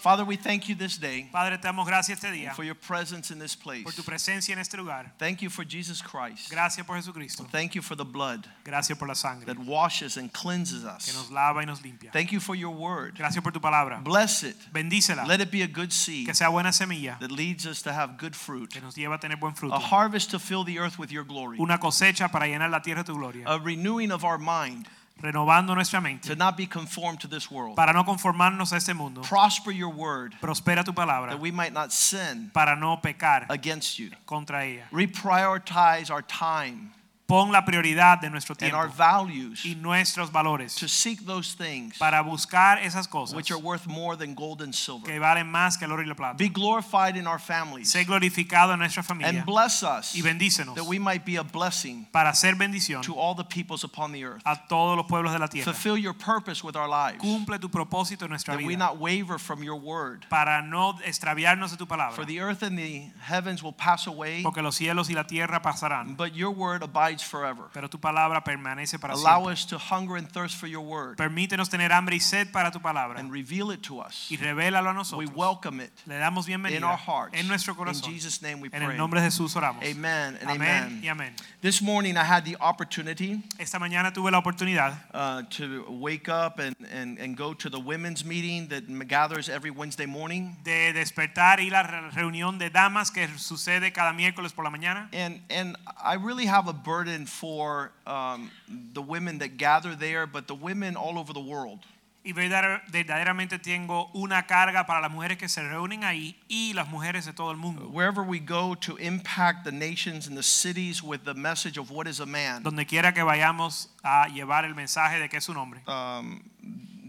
Father, we thank you this day Padre, te damos gracias este día for your presence in this place. por tu presencia en este lugar. Thank you for Jesus Christ. Gracias por Jesucristo. Thank you for the blood Gracias por la sangre that washes and cleanses que us. nos lava y nos limpia. Thank you for your word. Gracias por tu palabra. Bless it. Bendícela. Let it be a good seed Que sea buena semilla that leads us to have good fruit. que nos lleva a tener buen fruto. A harvest to fill the earth with your glory. Una cosecha para llenar la tierra de tu gloria. A renewing of our mind Renovando nuestra mente to not be conformed to this world. para no conformarnos a este mundo. Prosper your word Prospera tu palabra that we might not sin para no pecar against you. contra ella. Reprioritize our time Pon la prioridad de nuestro and tiempo our values y nuestros valores to seek those things para buscar esas cosas which are worth more than gold and silver. que valen más que el oro y la plata. Be glorified in our families Sé glorificado en nuestra familia and bless us y bendícenos that we might be a blessing para hacer bendición to all the peoples upon the earth. a todos los pueblos de la tierra. Fulfill your purpose with our lives, Cumple tu propósito en nuestra that we not waver from your word. para no extraviarnos de tu For the earth and the heavens will pass away, porque los cielos y la tierra pasarán, but your word abides forever. pero tu palabra permanece para Allow siempre. us to hunger and thirst for your word Permítenos tener hambre y sed para tu palabra and reveal it to us. y revélalo a nosotros. We welcome it Le damos bienvenida. in our hearts. en nuestro corazón. In. Jesus' name we pray. En el nombre de Jesús oramos. Amen and Amén y amen. This morning I had the opportunity Esta mañana tuve la oportunidad uh, to wake up and, and, and go to the women's meeting that gathers every Wednesday morning. de despertar y la reunión de damas que sucede cada miércoles por la mañana. And, and I really have a burden for um, the women that gather there, but the women all over the world. Y verdadera- verdaderamente tengo una carga para las mujeres que se reúnen ahí y las mujeres de todo el mundo. Wherever we go to impact the nations and the cities with the message of what is a man, Donde quiera que vayamos a llevar el mensaje de que es un hombre. um,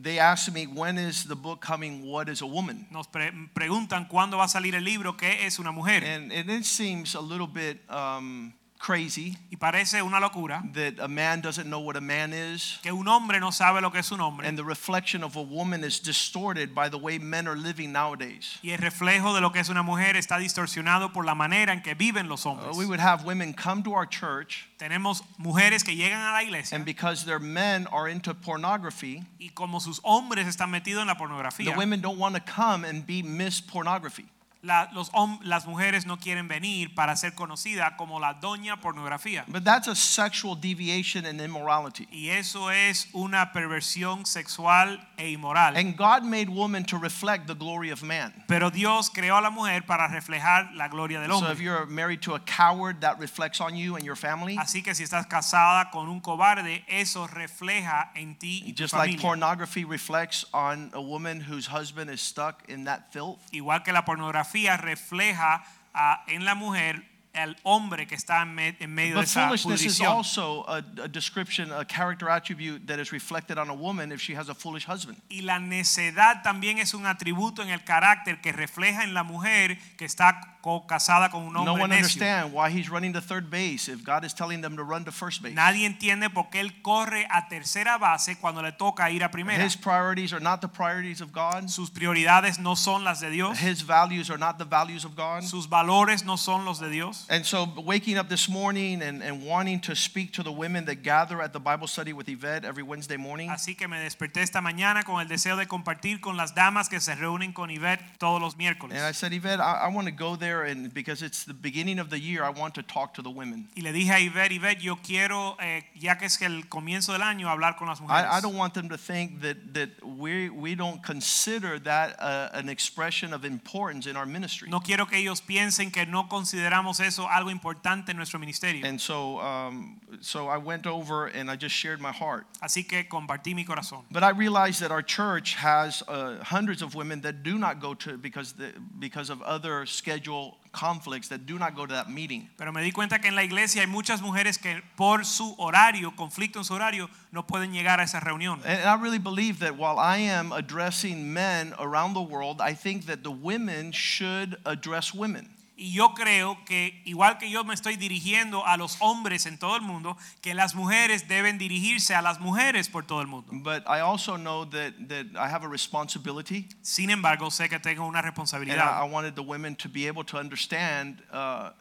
they ask me, when is the book coming, What is a Woman? Nos pre- preguntan cuándo va a salir el libro ¿Qué es una mujer? And, and it seems a little bit um, crazy Y parece una locura that a man doesn't know what a man is. que un hombre no sabe lo que es un hombre. And the reflection of a woman is distorted by the way men are living nowadays. Y el reflejo de lo que es una mujer está distorsionado por la manera en que viven los Uh, hombres. we would have women come to our church, Tenemos mujeres que llegan a la iglesia and because their men are into pornography, y como sus hombres están metidos en la pornografía, the women don't want to come and be Miss Pornography. La- los las mujeres no quieren venir para ser conocida como la doña pornografía. But that's a sexual deviation and immorality. Y eso es una perversión sexual e inmoral. And God made woman to reflect the glory of man. Pero Dios creó a la mujer para reflejar la gloria del So if hombre. you're married to a coward, that reflects on you and your family. Así que si estás casada con un cobarde, eso refleja en ti y tu Just like pornography reflects on a woman whose husband is stuck in that filth. Igual que la pornografía refleja ah, en la mujer el hombre que está en, me- en medio de But esa foolishness is pudrición. also a, a description, a character attribute that is reflected on a woman if she has a foolish husband. Y la necedad también es un atributo en el carácter que refleja en la mujer que está casada con un No hombre one necio. understands why he's running to third base if God is telling them to run to first base. Nadie entiende por qué él corre a tercera base cuando le toca ir a primera. His priorities are not the priorities of God. Sus prioridades no son las de Dios. His values are not the values of God. Sus valores no son los de Dios. And so, waking up this morning and, and wanting to speak to the women that gather at the Bible study with Yvette every Wednesday morning, Así que me desperté esta mañana con el deseo de compartir con las damas que se reúnen con Ivette todos los miércoles. and I said, Yvette, I, I want to go there, and because it's the beginning of the year, I want to talk to the women. Y le dije a Ivette, Ivette, yo quiero, eh, ya que es el comienzo del año, hablar con las mujeres. I, I don't want them to think that, that we, we don't consider that uh, an expression of importance in our ministry. No quiero que ellos piensen que no consideramos eso algo importante en nuestro ministerio. And so, um, so I went over and I just shared my heart. Así que compartí mi corazón. But I realized that our church has uh, hundreds of women that do not go to because the, because of other schedule conflicts that do not go to that meeting. Pero me di cuenta que en la iglesia hay muchas mujeres que por su horario, conflicto en su horario, no pueden llegar a esa reunión. And I really believe that while I am addressing men around the world, I think that the women should address women. Y yo creo que igual que yo me estoy dirigiendo a los hombres en todo el mundo, que las mujeres deben dirigirse a las mujeres por todo el mundo. But I also know that, that I have a responsibility, Sin embargo, sé que tengo una and I, I responsabilidad wanted the women to be able to understand uh,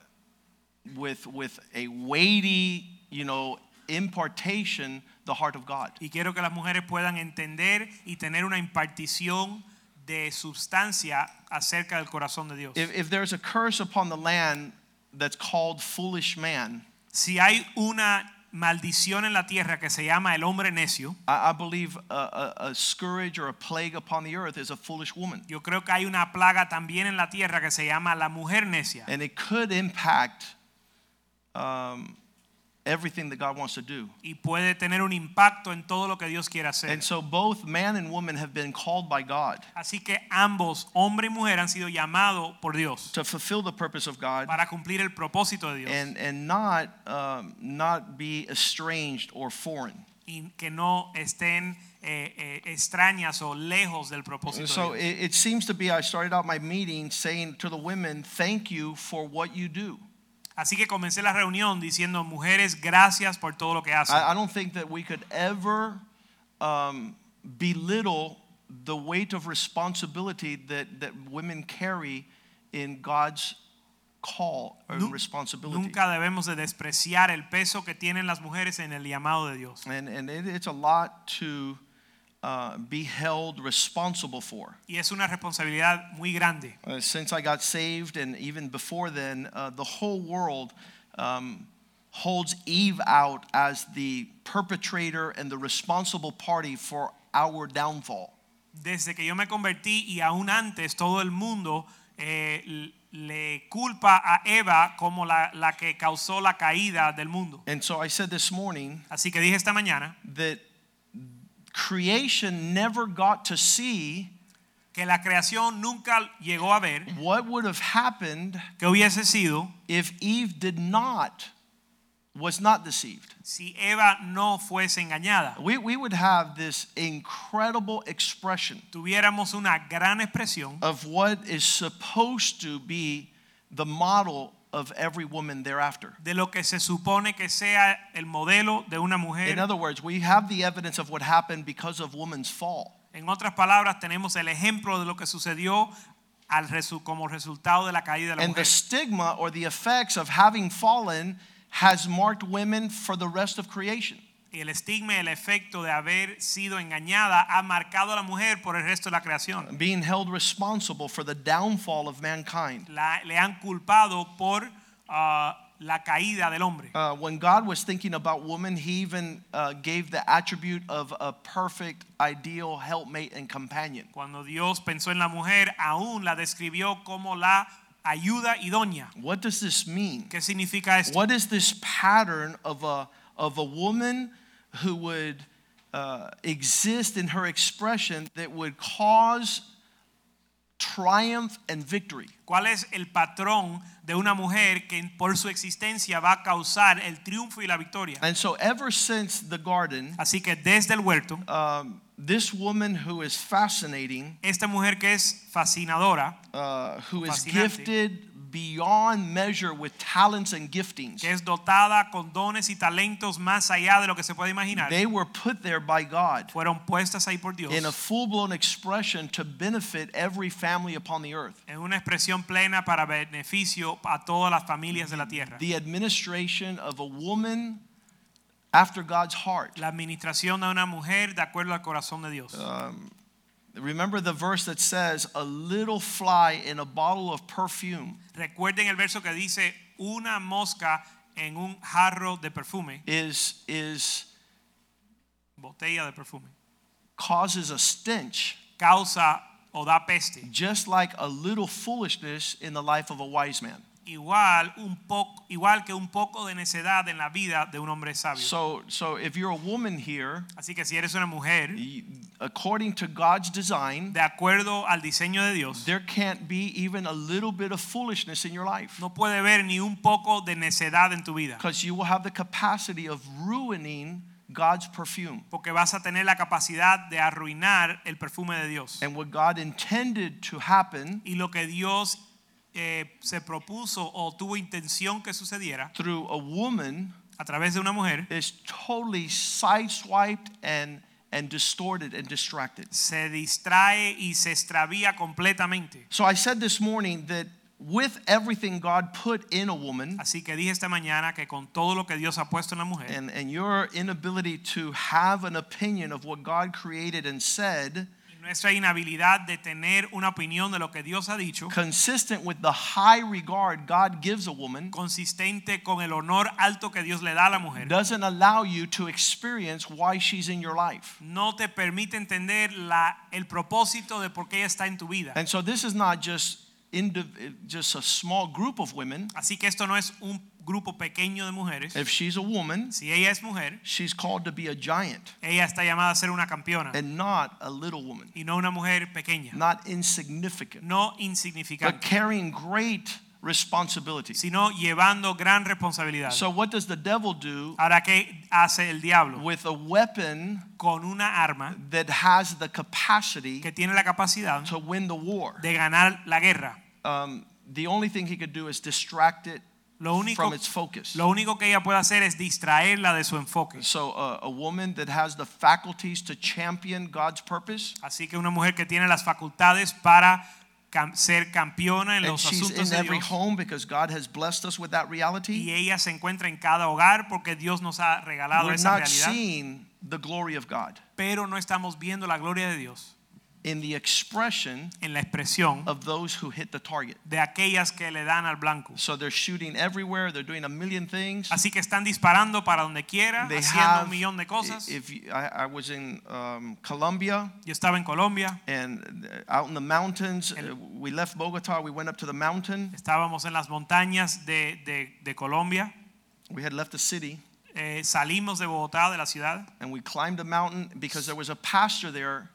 with, with a weighty, you know, impartation the heart of God. y quiero que las mujeres puedan entender y tener una impartición de sustancia acerca del corazón de Dios. If, if there's a curse upon the land that's called foolish man, Si hay una maldición en la tierra que se llama el hombre necio, I, I believe a, a, a scourge or a plague upon the earth is a foolish woman. yo creo que hay una plaga también en la tierra que se llama la mujer necia. And it could impact um, everything that God wants to do. y puede tener un impacto en todo lo que Dios quiere hacer. And so both man and woman have been called by God Así que ambos, hombre y mujer, han sido llamados por Dios to fulfill the purpose of God para cumplir el propósito de Dios and, and not, um, not be estranged or foreign. y que no estén eh, eh, extrañas o lejos del propósito So de Dios. it, it seems to be, I started out my meeting saying to the women, thank you for what you do. Así que comencé la reunión diciendo, mujeres, gracias por todo lo que hacen. I, I don't think that we could ever um, belittle the weight of responsibility that, that women carry in God's call responsibility. Nunca debemos de despreciar el peso que tienen las mujeres en el llamado de Dios. And, and it, it's a lot to uh, be held responsible for. Y es una responsabilidad muy grande. Uh, since I got saved, and even before then, uh, the whole world um, holds Eve out as the perpetrator and the responsible party for our downfall. Desde que yo me convertí y aún antes todo el mundo eh, le culpa a Eva como la, la que causó la caída del mundo. And so I said this morning Así que dije esta mañana that creation never got to see que la creación nunca llegó a ver what would have happened que hubiese sido if Eve did not, was not deceived. si Eva no fuese engañada. We, we would have this incredible expression Tuviéramos una gran expresión of what is supposed to be the model of every woman thereafter. de lo que se supone que sea el modelo de una mujer. In other words, we have the evidence of what happened because of woman's fall. En otras palabras, tenemos el ejemplo de lo que sucedió al resu- como resultado de la caída de la And the stigma or the effects of having fallen has marked women for the rest of creation. Y el estigma y el efecto de haber sido engañada ha marcado a la mujer por el resto de la creación. being held responsible for the downfall of mankind. La- le han culpado por ah, la caída del hombre. Uh, when God was thinking about woman, He even uh, gave the attribute of a perfect, ideal helpmate and companion. Cuando Dios pensó en la mujer, aún la describió como la ayuda idónea. What does this mean? ¿Qué significa esto? What is this pattern of a, of a woman who would uh, exist in her expression that would cause triumph and victory? ¿Cuál es el patrón de una mujer que por su existencia va a causar el triunfo y la victoria? And so, ever since the garden, Así que desde el huerto, um, this woman who is fascinating, esta mujer que es fascinadora, uh, who is gifted beyond measure with talents and giftings, que es dotada con dones y talentos más allá de lo que se puede imaginar, they were put there by God fueron puestas ahí por Dios in a full blown expression to benefit every family upon the earth. en una expresión plena para beneficio a todas las familias de la tierra. The administration of a woman after God's heart. La administración de una mujer de acuerdo al corazón de Dios. Um, remember the verse that says, a little fly in a bottle of perfume Recuerden el verso que dice una mosca en un jarro de perfume, is, is botella de perfume, causes a stench causa o da peste. just like a little foolishness in the life of a wise man. Igual un poco, igual que un poco de necedad en la vida de un hombre sabio. So, so if you're a woman here, Así que si eres una mujer, according to God's design, de acuerdo al diseño de Dios, there can't be even a little bit of foolishness in your life no puede haber ni un poco de necedad en tu vida, because you will have the capacity of ruining God's perfume. porque vas a tener la capacidad de arruinar el perfume de Dios. And what God intended to happen Y lo que Dios eh, se propuso o tuvo intención que sucediera through a woman a través de una mujer, is totally sideswiped and and distorted and distracted. se distrae y se extravía completamente. So I said this morning that with everything God put in a woman Así que dije esta mañana que con todo lo que Dios ha puesto en la mujer and, and your inability to have an opinion of what God created and said, nuestra inhabilidad de tener una opinión de lo que Dios ha dicho, consistent with the high regard God gives a woman, consistente con el honor alto que Dios le da a la mujer, doesn't allow you to experience why she's in your life. no te permite entender la, el propósito de por qué ella está en tu vida. And so this is not just just a small group of women. Así que esto no es un grupo pequeño de mujeres. If she's a woman, Si ella es mujer, she's called to be a giant ella está llamada a ser una campeona and not a little woman, y no una mujer pequeña, not insignificant, no but carrying great responsibility. sino llevando gran responsabilidad. So what does the devil do Ahora, ¿qué hace el diablo? with a weapon Con una arma that has the capacity que tiene la capacidad to win the war? de ganar la guerra. Um, the only thing he could do is distract it Lo único, from its focus. lo único que ella puede hacer es distraerla de su enfoque. So uh, a woman that has the faculties to champion God's purpose, Así que una mujer que tiene las facultades para cam- ser campeona en and los asuntos de Dios. home because God has blessed us with that reality. Y ella se encuentra en cada hogar porque Dios nos ha regalado We're esa not realidad. seeing the glory of God Pero no estamos viendo la gloria de Dios in the expression en la expresión of those who hit the target. de aquellas que le dan al blanco. So they're shooting everywhere. They're doing a million things. Así que están disparando para donde quiera, They haciendo have. un millón de cosas. If you, I, I was in um, Colombia Yo estaba en Colombia, and uh, out in the mountains, uh, we left Bogota. We went up to the mountain. estábamos en las montañas de, de- de Colombia, We had left the city eh, salimos de Bogotá, de la ciudad, and we climbed a mountain because there was a pastor there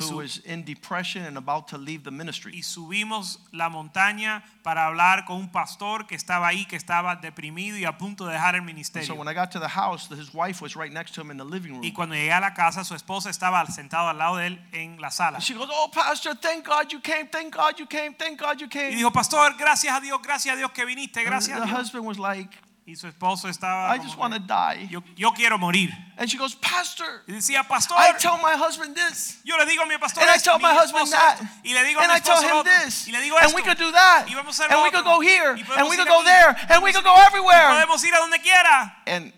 who was in depression and about to leave the ministry. y subimos la montaña para hablar con un pastor que estaba ahí, que estaba deprimido y a punto de dejar el And so when I got to the house, his wife was right next to him in the living room. Y cuando llegué a la casa, su esposa estaba sentada al lado de él en la sala. She goes, "Oh, pastor, thank God you came. Thank God you came. Thank God you came." Y came." dijo, pastor, gracias a Dios, gracias a Dios que viniste, And gracias the a Dios. husband was like, Y su esposo estaba "I just want to die." yo, yo quiero morir. And she goes, "Pastor, Y decía, pastor, I tell my husband this, yo le digo a mi pastor and I tell my husband that, y le digo a and mi I tell him otro, this, y le digo and esto, we could do that, a and lo we could go here, and we could go there, and we could go everywhere." podemos ir a donde quiera. And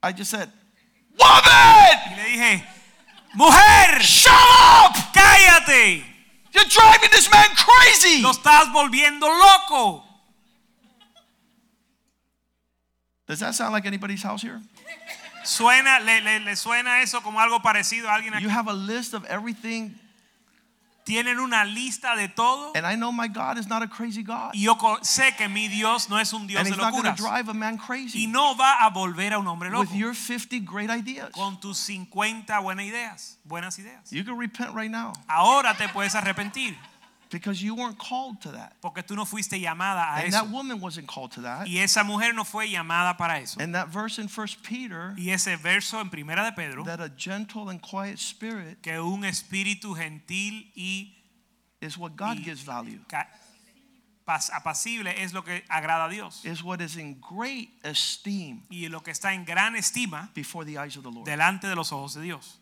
I just said, "Woman, Y le dije, mujer, shut up! cállate, You're driving this man crazy." lo estás volviendo loco. Does that sound like anybody's house here? Suena, le, le- le suena eso como algo parecido a alguien aquí. You have a list of everything, Tienen una lista de todo. and I know my God is not a crazy God, Y yo sé que mi Dios no es un Dios and de He's not going to locuras. drive a man crazy. Y no va a volver a un hombre loco. with your 50 great ideas. Con tus 50 buenas ideas. Buenas ideas. You can repent right now Ahora te puedes arrepentir. Because you weren't called to that, Porque tú no fuiste llamada a and eso. that woman wasn't called to that. Y esa mujer no fue llamada para eso. And that verse in First Peter Y ese verso en Primera de Pedro, that a gentle and quiet spirit que un espíritu gentil y is what God Y- gives value, apacible es lo que agrada a Dios. is what is in great esteem Y lo que está en gran estima before the eyes of the Lord. delante de los ojos de Dios.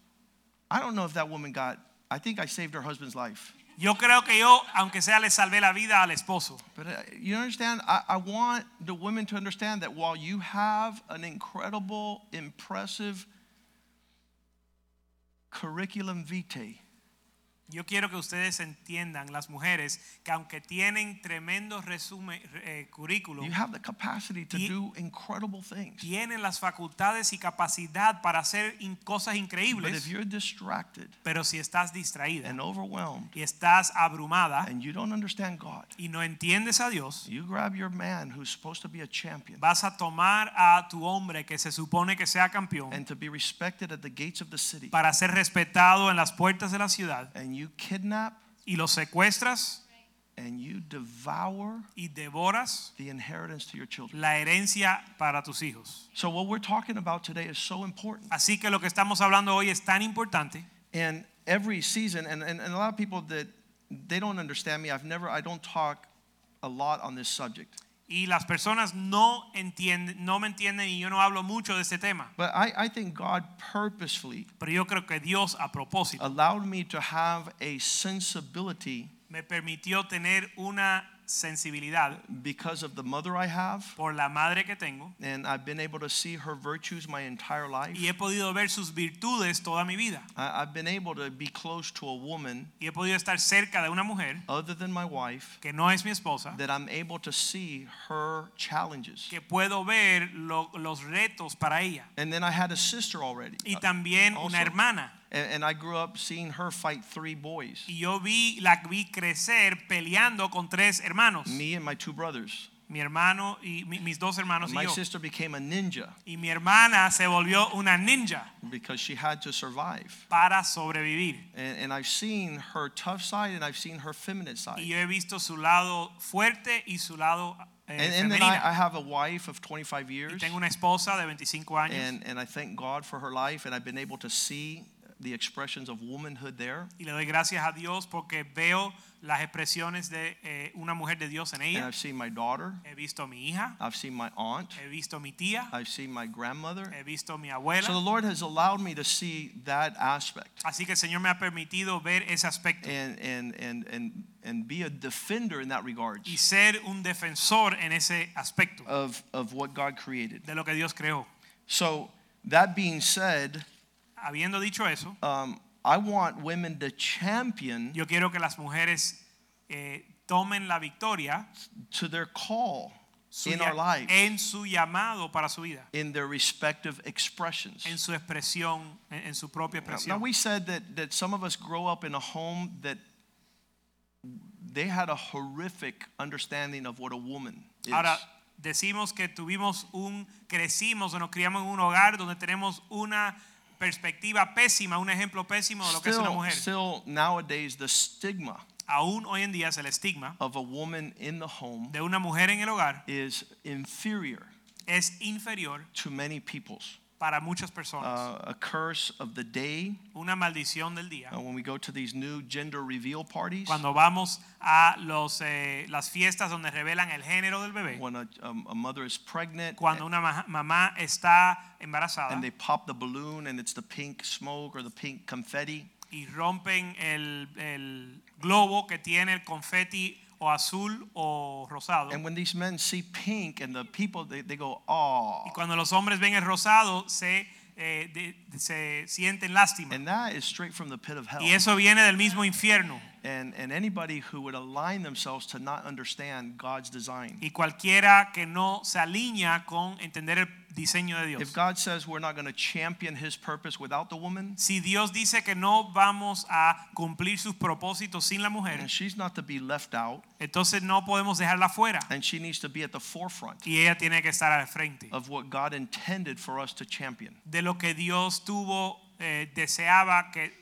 I don't know if that woman got, I think I saved her husband's life. Yo creo que yo, aunque sea, le salvé la vida al esposo. But uh, you understand, I, I want the women to understand that while you have an incredible, impressive curriculum vitae, Yo quiero que ustedes entiendan, las mujeres, que aunque tienen tremendo resumen, eh, currículum, you have the capacity to do incredible things. tienen las facultades y capacidad para hacer in- cosas But if increíbles, you're distracted pero si estás distraída and overwhelmed y estás abrumada and you don't understand God, y no entiendes a Dios, you grab your man who's supposed to be a champion vas a tomar a tu hombre que se supone que sea campeón and to be respected at the gates of the city, para ser respetado en las puertas de la ciudad and you kidnap y lo secuestras and you devour y devoras the inheritance to your children. la herencia para tus hijos. So, what we're talking about today is so important. Así que lo que estamos hablando hoy es tan importante And every season, and, and, and a lot of people that they don't understand me, I've never, I don't talk a lot on this subject. Y las personas no entienden, no me entienden y yo no hablo mucho de este tema. But I, I think God purposefully Pero yo creo que Dios a propósito allowed me to have a sensibility me permitió tener una sensibilidad because of the mother I have. por la madre que tengo And I've been able to see her virtues my entire life. y he podido ver sus virtudes toda mi vida. I, I've been able to be close to a woman Y he podido estar cerca de una mujer other than my wife que no es mi esposa, that I'm able to see her challenges. que puedo ver lo- los retos para ella. And then I had a sister already. Y también also. una hermana. And, and I grew up seeing her fight three boys Y yo vi, la vi crecer peleando con tres hermanos. me and my two brothers. Mi hermano y mi- mis dos hermanos y My yo. sister became a ninja Y mi hermana se volvió una ninja because she had to survive. para sobrevivir. And, and I've seen her tough side and I've seen her feminine side. Y yo he visto su lado fuerte y su lado eh, And, and then. I, I have a wife of 25 Y years. tengo una esposa de 25 años. And, and I thank God for her life, and I've been able to see the expressions of womanhood there. y le doy gracias a Dios porque veo las expresiones de eh, una mujer de Dios en And ella. I've seen my daughter, He visto a mi hija, I've seen my aunt, he visto a mi tía, I've seen my grandmother. he visto a mi So the abuela. Lord has allowed me to see that aspect Así que el Señor me ha permitido ver ese aspecto and, and, and, and, and be a defender in that regard y ser un defensor en ese aspecto of, of what God created. de lo que Dios creó. So, that being said, Habiendo dicho eso, um, I want women to champion yo quiero que las mujeres eh, tomen la victoria to their call in our lives, en su llamado para su vida, in their respective expressions. en su expresión, en, en su propia Now, now we said that, that some of us grow up in a home that they had a horrific understanding of what a woman is. Ahora, decimos que tuvimos un, crecimos o nos criamos en un hogar donde tenemos una perspectiva pésima, un ejemplo pésimo de lo que es una still, mujer. still nowadays, the stigma Aún hoy en día es el estigma of a woman in the home de una mujer en el hogar is inferior es inferior to many people's. Para muchas personas. Uh, a curse of the day una maldición del día. uh, when we go to these new gender reveal parties, Cuando vamos a los, eh, las fiestas donde revelan el género del bebé, when a, um, a mother is pregnant cuando una ma- mamá está embarazada and they pop the balloon and it's the pink smoke or the pink confetti. y rompen el, el globo que tiene el confeti o azul o rosado. And when these men see pink and the people, they, they go, oh. Y cuando los hombres ven el rosado, se, eh, de- se sienten lástima. And that is straight from the pit of hell. Y eso viene del mismo infierno. And, and anybody who would align themselves to not understand God's design. Y cualquiera que no se alinea con entender el diseño de If Dios. God says we're not going to champion his purpose without the woman, Si Dios dice que no vamos a cumplir sus propósitos sin la mujer, and she's not to be left out, entonces no podemos dejarla fuera. and she needs to be at the forefront Y ella tiene que estar al frente of what God intended for us to champion. de lo que Dios tuvo, eh, deseaba que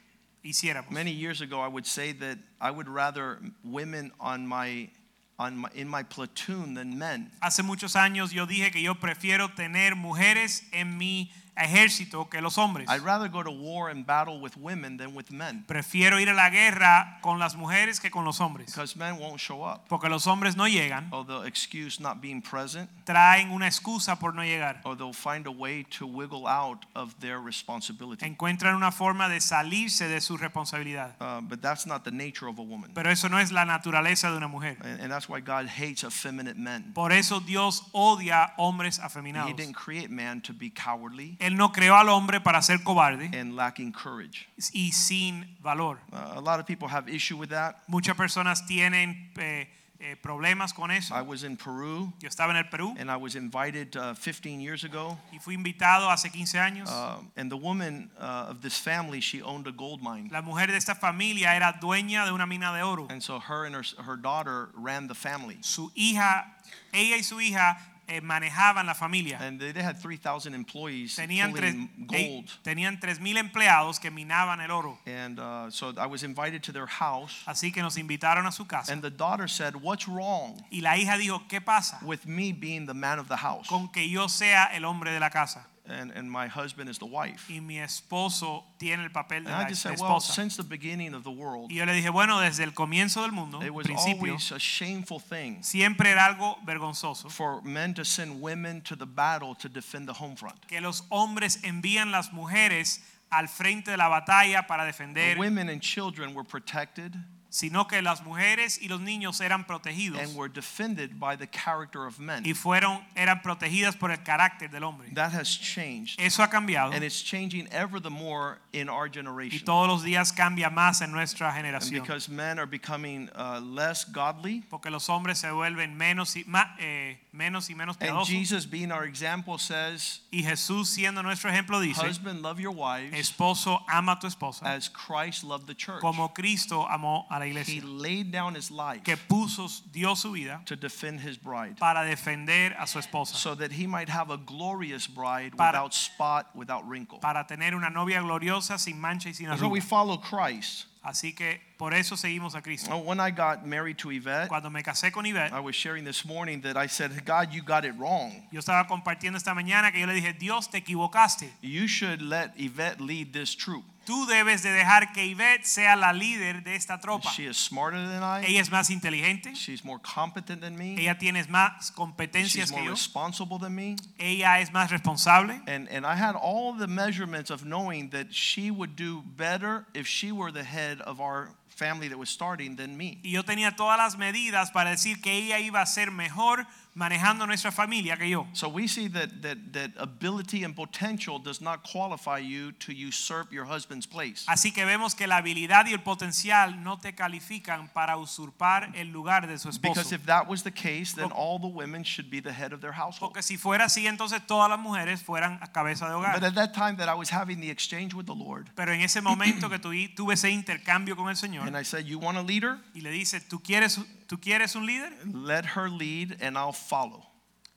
hiciéramos. Many years ago, I would say that I would rather women on my, on my, in my platoon than men. Hace muchos años yo dije que yo prefiero tener mujeres en mi ejército que los hombres. I'd rather go to war and battle with women than with men Prefiero ir a la guerra con las mujeres que con los hombres. because men won't show up. Porque los hombres no llegan, Or they'll excuse not being present, traen una excusa por no llegar. or they'll find a way to wiggle out of their responsibility. Encuentran una forma de salirse de su responsabilidad. Uh, but that's not the nature of a woman. Pero eso no es la naturaleza de una mujer. And, and that's why God hates effeminate men. Por eso Dios odia hombres afeminados. He didn't create man to be cowardly Él no creó al hombre para ser cobarde and lacking courage. y sin valor. Uh, a lot of people have issue with that. Muchas personas tienen eh, eh, problemas con eso. I was in Peru Yo estaba en el Perú and I was invited uh, 15 years ago. y fui invitado hace 15 años. Uh, and the woman uh, of this family, she owned a gold mine. La mujer de esta familia era dueña de una mina de oro. And so her and her, her daughter ran the family. Su hija, ella y su hija manejaban la familia. And they, had 3,000 employees Tenían tres, pulling eh, gold. tenían 3.000 empleados que minaban el oro. And uh, so I was invited to their house. Así que nos invitaron a su casa. And the daughter said, What's wrong Y la hija dijo, ¿qué pasa with me being the man of the house? con que yo sea el hombre de la casa? And, and my husband is the wife. y mi esposo tiene el papel de And I la just said, well, esposa. since the beginning of the world, Y yo le dije, bueno, desde el comienzo del mundo, it was principio, always a shameful thing siempre era algo vergonzoso for men to send women to the battle to defend the home front. que los hombres envían las mujeres al frente de la batalla para The defender, women and children were protected sino que las mujeres y los niños eran protegidos and were defended by the character of men. y fueron eran protegidas por el carácter del hombre. That has changed. Eso ha cambiado And it's changing ever the more in our y generation. todos los días cambia más en nuestra And generación. because men are becoming uh, less godly, Porque los hombres se vuelven menos y, ma- eh, menos, y menos and piadosos. Jesus being our example says, Y Jesús siendo nuestro ejemplo dice, Husband, love your wives esposo ama a tu esposa as Christ loved the church. como Cristo amó a la He iglesia. laid down his life Que puso, dio su vida to defend his bride para defender a su esposa. so that he might have a glorious bride Para- without spot, without wrinkle. Para tener una novia gloriosa sin mancha y sin And so we arruga. follow Christ. Así que por eso seguimos a Cristo. Uh, When I got married to Yvette, Cuando me casé con Ivette, I was sharing this morning that I said, God, you got it wrong. yo estaba compartiendo esta mañana que yo le dije, Dios, te equivocaste. You should let Yvette lead this troop. Tú debes de dejar que Ivette sea la líder de esta tropa. She is smarter than I. Ella es más inteligente, She's more competent than me. ella tiene más competencias She's que more yo, responsible than me. ella es más responsable. And, and I had all the measurements of knowing that she would do better if she were the head of our family that was starting than me. Y yo tenía todas las medidas para decir que ella iba a ser mejor manejando nuestra familia que yo. So we see that, that, that ability and potential does not qualify you to usurp your husband's place. Así que vemos que la habilidad y el potencial no te califican para usurpar el lugar de su esposo. Because if that was the case, then all the women should be the head of their household. Porque si fuera así, entonces todas las mujeres fueran a cabeza de hogar. But at that time that I was having the exchange with the Lord, Pero en ese momento que tuve, ese intercambio con el Señor and I said, You want a leader? y le dice, ¿tú quieres, ¿tú quieres un líder? Let her lead and I'll follow.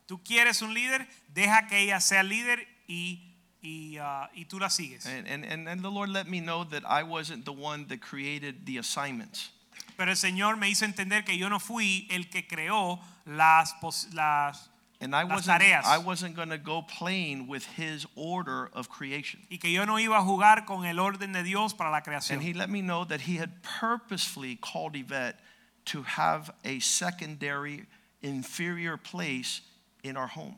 ¿Tú quieres un líder? Deja que ella sea líder y, y, ah, y tú la sigues. And, and, and, the Lord let me know that I wasn't the one that created the assignments. Pero el Señor me hizo entender que yo no fui el que creó las, las And I Las wasn't, tareas. I wasn't going to go playing with his order of creation. y que yo no iba a jugar con el orden de Dios para la creación. And he let me know that he had purposefully called Yvette to have a secondary, inferior place in our home.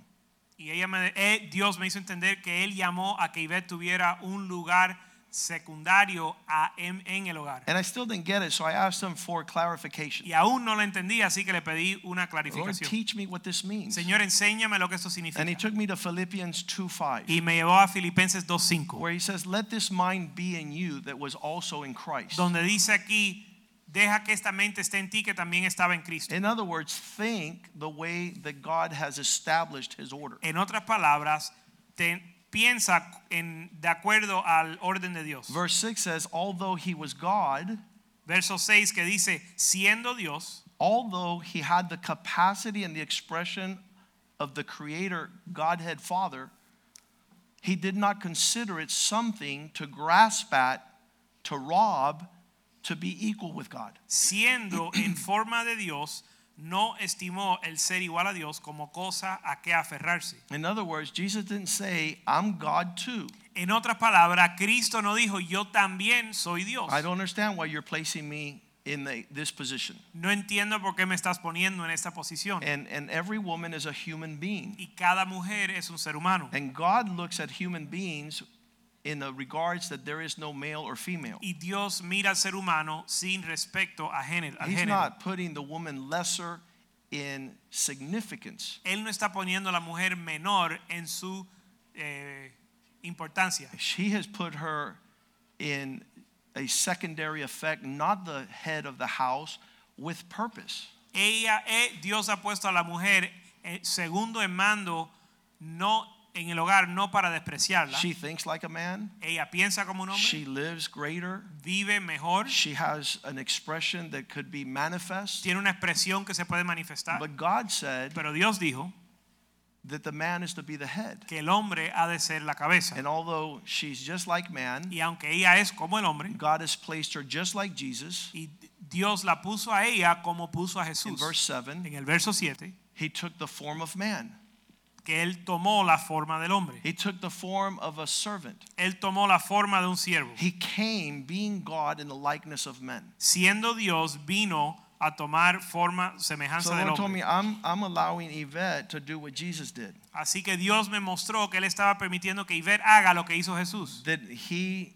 Y ella me, eh, Dios me hizo entender que él llamó a que Ivette tuviera un lugar secundario a- en, en el hogar. And I still didn't get it, so I asked him for clarification. Y aún no lo entendía, así que le pedí una clarificación. Lord, teach me what this means. Señor, enséñame lo que esto significa. And he took me to Philippians 2 5, Y me llevó a Filipenses 2.5, where he says, Let this mind be in you that was also in Christ. donde dice aquí, deja que esta mente esté en ti que también estaba en Cristo. In other words, think the way that God has established his order. En otras palabras, te- piensa en, de acuerdo al orden de Dios. Verse 6 says, Although he was God, Verso 6 que dice, siendo Dios, although he had the capacity and the expression of the creator godhead father he did not consider it something to grasp at to rob to be equal with god siendo en forma de Dios, no estimó el ser igual a Dios como cosa a que aferrarse. in other words jesus didn't say i'm god too En otras palabras, Cristo no dijo, yo también soy Dios. i don't understand why you're placing me in the, this position No entiendo por qué me estás poniendo en esta posición. and and every woman is a human being Y cada mujer es un ser humano. and god looks at human beings in the regards that there is no male or female Y Dios mira al ser humano sin respecto a género. He's género. not putting the woman lesser in significance. Él no está poniendo a la mujer menor en su eh, importancia. She has put her in a secondary effect, not the head of the house, with purpose. Ella, eh, Dios ha puesto a la mujer eh, segundo en mando, no en el hogar, no para despreciarla. She thinks like a man. Ella piensa como un hombre, She lives greater. vive mejor, She has an expression that could be manifest. tiene una expresión que se puede manifestar. But God said Pero Dios dijo that the man is to be the head. que el hombre ha de ser la cabeza. And although she's just like man, Y aunque ella es como el hombre, God has placed her just like Jesus. y Dios la puso a ella como puso a In verse 7, En el verso 7, he took the form of man. Que él tomó la forma del hombre. He took the form of a servant. Él tomó la forma de un siervo. He came being God in the likeness of men. Siendo Dios, vino a tomar forma So semejanza the del Lord told hombre. me, I'm, I'm allowing Yvette to do what Jesus did. Así que Dios me mostró que él estaba permitiendo que Iber haga lo que hizo Jesús, That he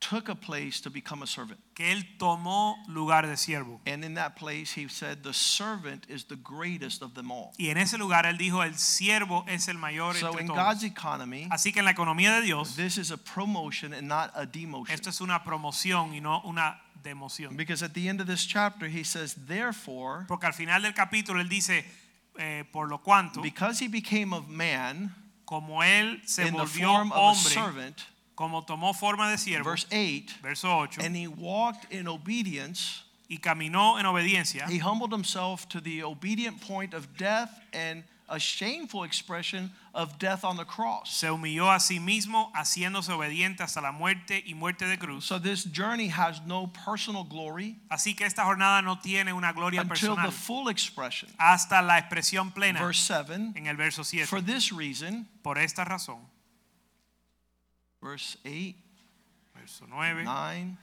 took a place to become a servant. que él tomó lugar de siervo. And in that place, he said, the servant is the greatest of them all. Y en ese lugar él dijo, el siervo es el mayor So entre in todos. God's economy, Así que en la economía de Dios, this is a promotion and not a demotion. esto es una promoción y no una democión. Because at the end of this chapter, he says, therefore, Porque al final del capítulo él dice, eh, por lo cuanto, because he became of man como él se in the volvió form of a servant, como tomó forma de siervo, verse 8, verso 8, and he walked in obedience, y caminó en obediencia, he humbled himself to the obedient point of death and a shameful expression of death on the cross. se humilló a sí mismo, haciéndose obediente hasta la muerte y muerte de cruz. So this journey has no personal glory Así que esta jornada no tiene una gloria until the full expression. hasta la expresión plena Verse 7 en el verso 7. For this reason, Por esta razón, verse 8, verso 9, 9,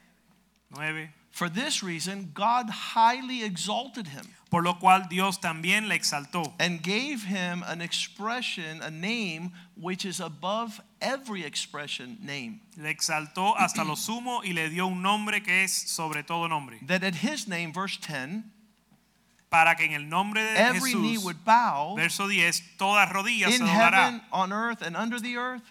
9, for this reason, God highly exalted him por lo cual Dios también le exaltó. and gave him an expression, a name which is above every expression name. le exaltó hasta lo sumo y le dio un nombre que es sobre todo nombre, That at his name, verse 10, para que en el nombre de every knee would bow verso 10, toda rodilla se in doblará. heaven, on earth, and under the earth.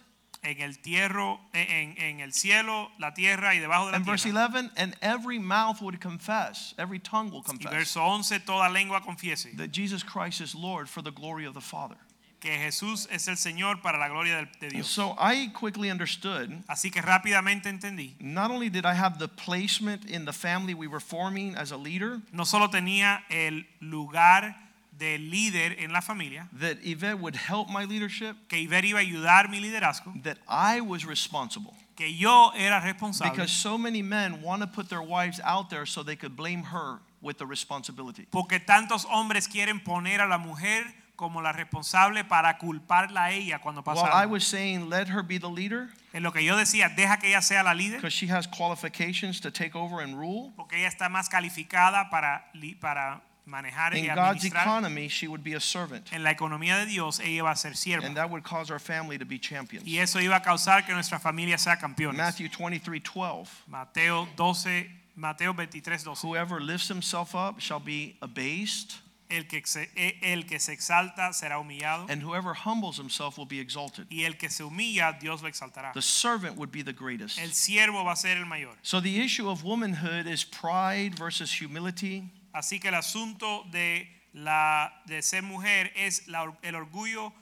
En el tierro, en, en el cielo, la tierra y debajo de la And verse tierra. 11, and every mouth would confess, every tongue will Y confess verso 11, toda lengua confiese that Jesus Christ is Lord for the glory of the Father. que Jesús es el Señor para la gloria del- de And Dios. so I quickly understood Así que rápidamente entendí, not only did I have the placement in the family we were forming as a leader, no solo tenía el lugar de líder en la familia, that Yvette would help my leadership, que Ivette iba a ayudar mi liderazgo, that I was responsible. que yo era responsable, Because so many men want to put their wives out there so they could blame her with the responsibility. porque tantos hombres quieren poner a la mujer como la responsable para culparla a ella cuando pasa While I was saying, let her be the leader, En lo que yo decía, deja que ella sea la líder, because she has qualifications to take over and rule. porque ella está más calificada para, para manejar y In God's administrar. economy, she would be a servant. En la economía de Dios, ella iba a ser sierva. And that would cause our family to be champions. Y eso iba a causar que nuestra familia sea campeona. Matthew 23 12. Mateo 12, Mateo 23, 12. Whoever lifts himself up shall be abased, El que, se, e- el que se exalta será humillado and whoever humbles himself will be exalted. y el que se humilla Dios lo exaltará. The servant would be the greatest. El siervo va a ser el mayor. So the issue of womanhood is pride versus humility. Así que el asunto de, la, de ser mujer es la el orgullo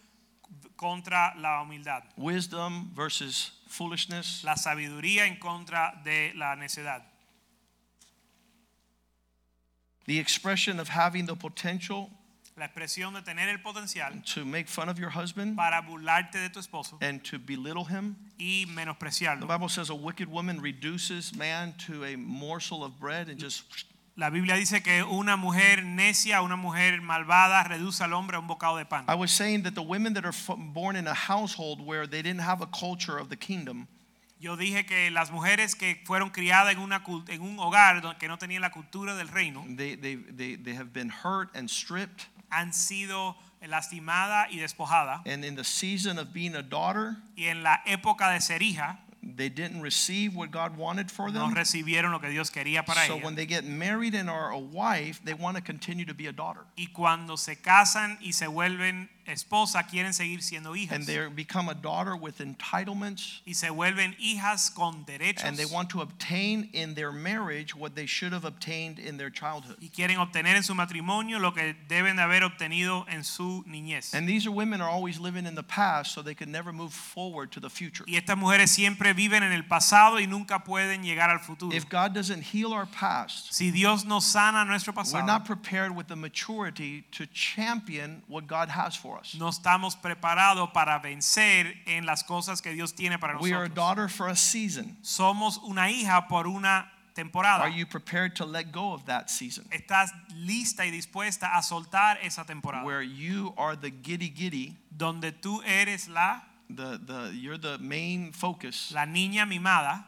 contra la humildad, wisdom versus foolishness. la sabiduría en contra de la necedad. The expression of having the potential La expresión de tener el potencial to make fun of your husband para burlarte de tu esposo and to belittle him. y The. Bible says a wicked woman reduces man to a morsel of bread and just La Biblia dice que una mujer necia, una mujer malvada reduce al hombre a un bocado de pan. I was saying that the women that are born in a household where they didn't have a culture of the kingdom, Yo dije que las mujeres que fueron criadas en, una, en un hogar que no tenían la cultura del reino they, they, they, they have been hurt and stripped. han sido lastimadas y despojadas. And in the season of being a daughter, Y en la época de ser hija they didn't receive what God wanted for them. no recibieron lo que Dios quería para So when they get married and are a wife, they want to continue to be a daughter. Y cuando se casan y se vuelven esposa, quieren seguir siendo hijas. And they become a daughter with entitlements. Y se vuelven hijas con derechos. And they want to obtain in their marriage what they should have obtained in their childhood. y quieren obtener en su matrimonio lo que deben de haber obtenido en su niñez. And these are women are always living in the past, so they can never move forward to the future. Y estas mujeres siempre viven en el pasado y nunca pueden llegar al futuro. If God doesn't heal our past, Si Dios no sana nuestro we're not prepared with the maturity to champion what God has for us. No estamos preparados para vencer en las cosas que Dios tiene para We are a daughter for a season. Somos una hija por una temporada. Are you prepared to let go of that season? Estás lista y dispuesta a soltar esa temporada. Where you are the giddy giddy donde tú eres la, the, the you're the main focus la niña mimada,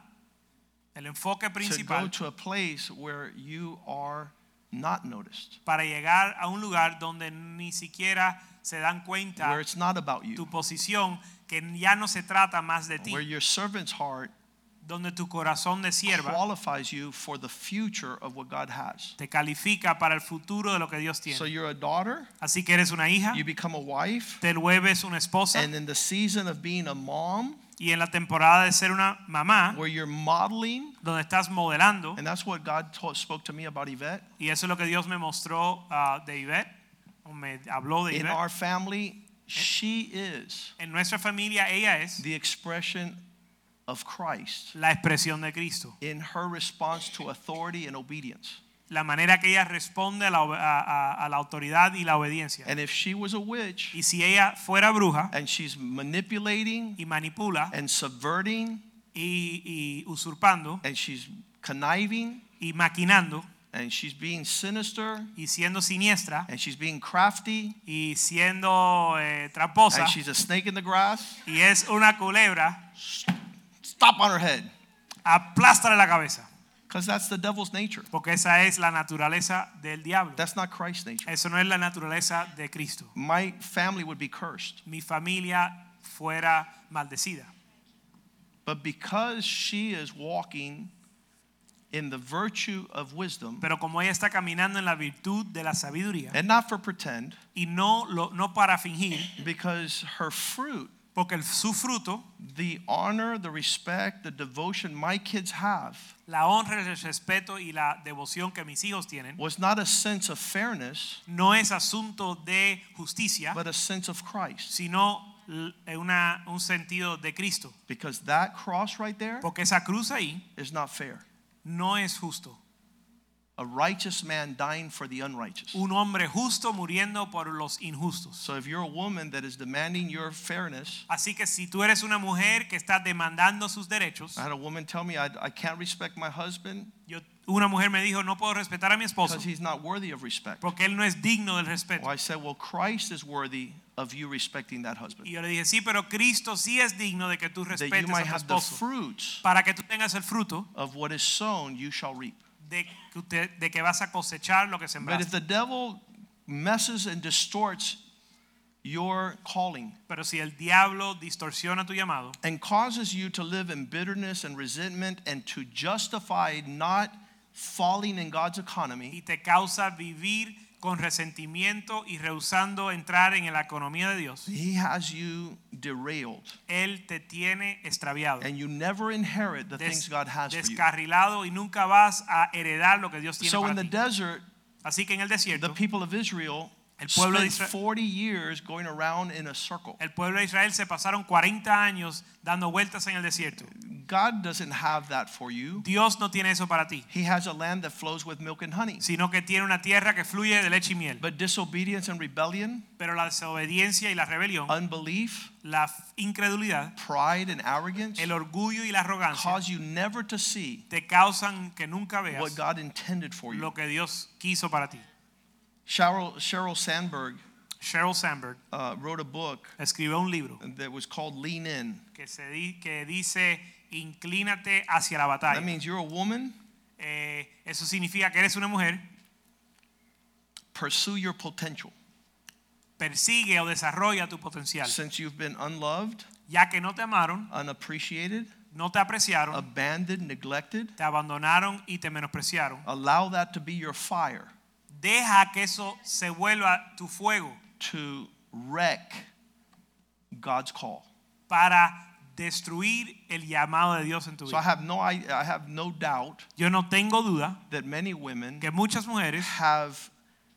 el enfoque principal. to go to a place where you are not noticed, para llegar a un lugar donde ni siquiera se dan cuenta where it's not about tu you, posición, que ya no se trata más de ti, where your servant's heart donde tu corazón de sierva qualifies you for the future of what God has. te califica para el futuro de lo que Dios So tiene. you're a daughter, Así que eres una hija, you become a wife, te vuelves una esposa and in the season of being a mom, y en la temporada de ser una mamá, where you're modeling, donde estás modelando, and that's what God spoke to me about Yvette. y eso es lo que Dios me mostró ah, de Ivette, o me habló de In our family, eh? she is En nuestra familia ella es the expression of Christ la expresión de Cristo. in her response to authority and obedience. La manera que ella responde a la, a- a- a la autoridad y la obediencia. And if she was a witch Y si ella fuera bruja and she's manipulating y manipula and subverting y, y usurpando and she's conniving y maquinando and she's being sinister y siendo siniestra and she's being crafty y siendo eh, tramposa and she's a snake in the grass, y es una culebra, stop on her head aplástale la cabeza. because that's the devil's nature. Porque esa es la naturaleza del diablo. That's not Christ's nature. Eso no es la naturaleza de Cristo. My family would be cursed. Mi familia fuera maldecida. But because she is walking in the virtue of wisdom Pero como ella está caminando en la virtud de la sabiduría and not for pretend, y no, lo, no para fingir, because her fruit, porque el- su fruto, the honor, the respect, the devotion my kids have, la honra, el respeto y la devoción que mis hijos tienen, was not a sense of fairness, no es asunto de justicia, but a sense of Christ. sino l- eh, una, un sentido de Cristo. Because that cross right there Porque esa cruz ahí is not fair. No es justo. A righteous man dying for the unrighteous. Un hombre justo muriendo por los injustos. So if you're a woman that is demanding your fairness, Así que si tú eres una mujer que está demandando sus derechos, I had a woman tell me I, I can't respect my husband yo, una mujer me dijo, no puedo respetar a mi esposo because he's not worthy of respect. porque él no es digno del respeto. Well, I said, well, Christ is worthy of you respecting that husband. Y yo le dije, sí, pero Cristo sí es digno de que tú That you respetes might a tu have the esposo fruits para que tú tengas el fruto of what is sown, you shall reap. de que, usted- de que vas a cosechar lo que sembraste. But if the devil messes and distorts your calling Pero si el diablo distorsiona tu llamado and causes you to live in bitterness and resentment and to justify not falling in God's y economy, te causa vivir con resentimiento y rehusando entrar en la economía de Dios, he has you derailed él te tiene extraviado, and you never inherit the des- things God has for you. descarrilado y nunca vas a heredar lo que Dios tiene So in para the ti. desert, Así que en el the desierto, people of Israel El pueblo de Israel- 40 years going around in a circle. el pueblo de Israel se pasaron 40 años dando vueltas en el desierto. God doesn't have that for you. Dios no tiene eso para ti, He has a land that flows with milk and honey. sino que tiene una tierra que fluye de leche y miel. But disobedience and rebellion, Pero la desobediencia y la rebelión, unbelief, la incredulidad, pride, and arrogance el orgullo y la arrogancia cause you never to see te causan que nunca veas what God intended for you. lo que Dios quiso para ti. Sheryl, Sheryl Sandberg Sheryl Sandberg uh, wrote a book escribió un libro that was called Lean In. que, se di- que dice inclínate hacia la That means you're a woman, Eh, eso significa que eres una mujer, pursue your potential. persigue o desarrolla tu potencial. Since you've been unloved, Ya que no te amaron, unappreciated, no te apreciaron, abandoned, neglected, te abandonaron y te menospreciaron. allow that to be your fire Deja que eso se vuelva tu fuego to wreck God's call. para destruir el llamado de Dios en tu So I vida. have no I, I have no doubt Yo no tengo duda that many women que muchas mujeres have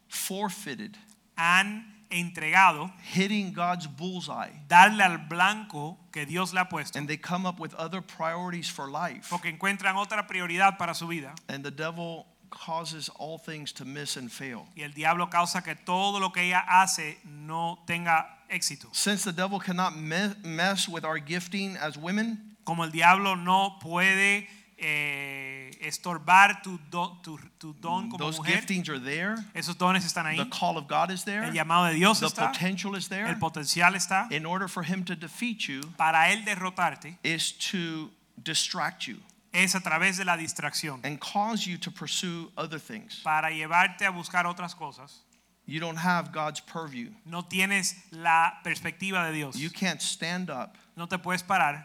forfeited han entregado hitting God's bullseye darle al blanco que Dios le ha puesto and they come up with other priorities for life porque encuentran otra prioridad para su vida and the devil causes all things to miss and fail. y el diablo causa que todo lo que ella hace no tenga éxito. Since the devil cannot me- mess with our gifting as women, Como el diablo no puede eh, estorbar tu, do- tu, tu don como Those mujer. giftings are there. Esos dones están ahí. The call of God is there. El llamado de Dios The está. potential is there. El potencial está. In order for him to defeat you Para él derrotarte is to distract you es a través de la distracción. and cause you to pursue other things. Para llevarte a buscar otras cosas. You don't have God's purview. No tienes la perspectiva de Dios. You can't stand up No te puedes parar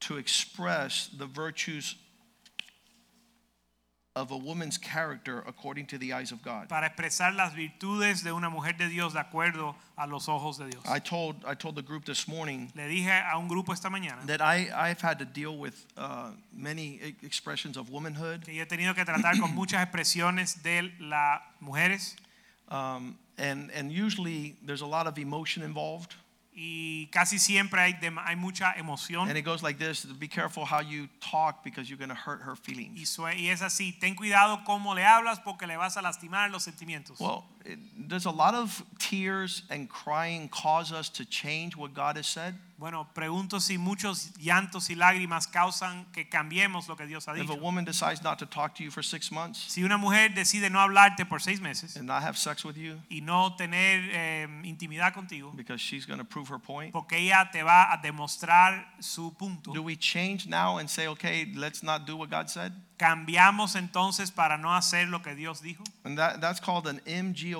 to express the virtues of a woman's character according to the eyes of God. para expresar las virtudes de una mujer de Dios de acuerdo a los ojos de Dios. I told I told the group this morning Le dije a un grupo esta mañana that I I've had to deal with uh, many expressions of womanhood, que yo he tenido que tratar con muchas expresiones de las mujeres um, and and usually there's a lot of emotion involved. Y casi siempre hay, hay mucha emoción And it goes like this: Be careful how you talk because you're going to hurt her y, feelings. sue- y es así, ten cuidado cómo le hablas porque le vas a lastimar los sentimientos. Well, does a lot of tears and crying cause us to change what God has said? Bueno, pregunto si muchos llantos y lágrimas causan que cambiemos lo que Dios ha If dicho. a woman decides not to talk to you for six months Si una mujer decide no hablarte por seis meses and not have sex with you y no tener eh, intimidad contigo, because she's going to prove her point, porque ella te va a demostrar su punto. do we change now and say, okay, let's not do what God said? Cambiamos entonces para no hacer lo que Dios dijo. And that, that's called an MGOD,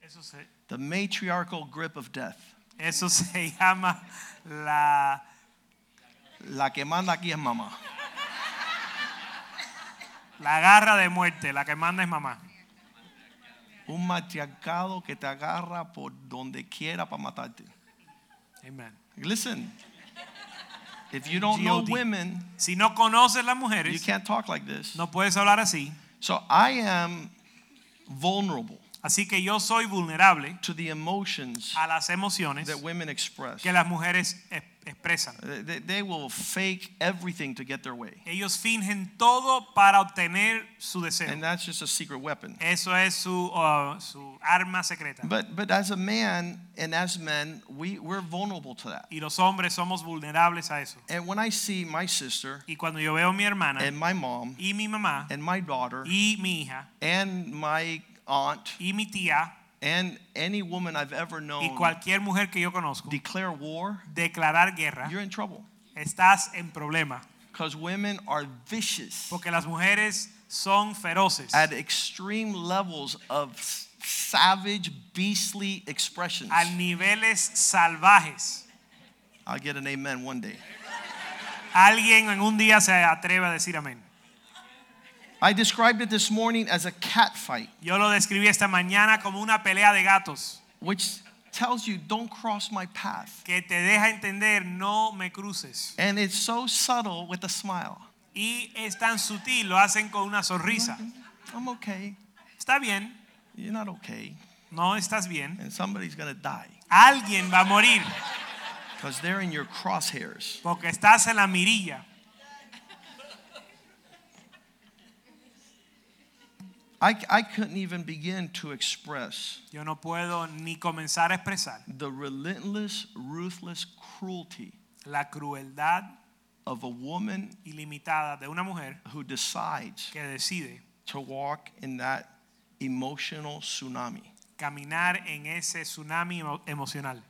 Eso se, the matriarchal grip of death. eso se llama la, La que manda aquí es mamá. la garra de muerte. La que manda es mamá. Un matriarcado que te agarra por donde quiera para matarte. Amen. Listen, if you don't know women, Si no conoces las you can't talk like this. no puedes hablar así. So I am vulnerable Así que yo soy vulnerable to the emotions a las emociones that women express. que las mujeres es- expresan. They, they- will fake everything to get their way. Ellos fingen todo para obtener su deseo. And that's just a secret weapon. Eso es su, uh, su arma secreta. But, but as a man and as men, we, we're vulnerable to that. Y los hombres somos vulnerables a eso. And when I see my sister Y cuando yo veo a mi hermana and my mom y mi mamá and my daughter y mi hija and my aunt y mi tía and any woman I've ever y known cualquier mujer que yo conozco declare war, declarar guerra, you're in trouble. estás en problema. Because women are vicious Porque las mujeres son feroces at extreme levels of savage, beastly expressions. a niveles salvajes. I'll get an amen one day. Alguien en un día se atreve a decir amén. I described it this morning as a cat fight, Yo lo describí esta mañana como una pelea de gatos which tells you don't cross my path. que te deja entender no me cruces. And it's so subtle with a smile. Y es tan sutil, lo hacen con una sonrisa. I'm okay. Está bien, You're not okay. no estás bien. And somebody's going to die Alguien va a morir because they're in your crosshairs. porque estás en la mirilla. I, I couldn't even begin to express Yo no puedo ni comenzar a expresar the relentless, ruthless cruelty la crueldad of a woman ilimitada de una mujer who decides que decide to walk in that emotional tsunami. caminar en ese tsunami emo- emocional.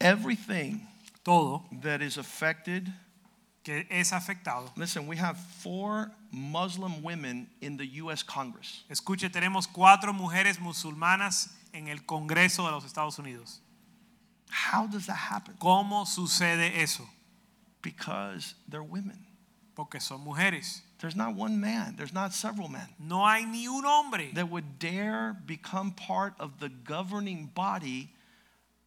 Everything Todo that is affected. Que es afectado. Listen, we have four Muslim women in the U.S. Congress. Escuche, tenemos cuatro mujeres musulmanas en el Congreso de los Estados Unidos. How does that happen? ¿Cómo sucede eso? Because they're women. Porque son mujeres. There's not one man, there's not several men No hay ni un hombre that would dare become part of the governing body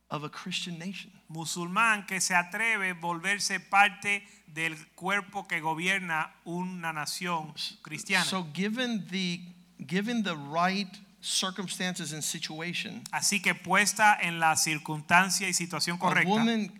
of a Christian nation. musulmán que se atreve a volverse parte del cuerpo que gobierna una nación cristiana. So given the given the right circumstances and situation, Así que puesta en la circunstancia y situación a correcta, woman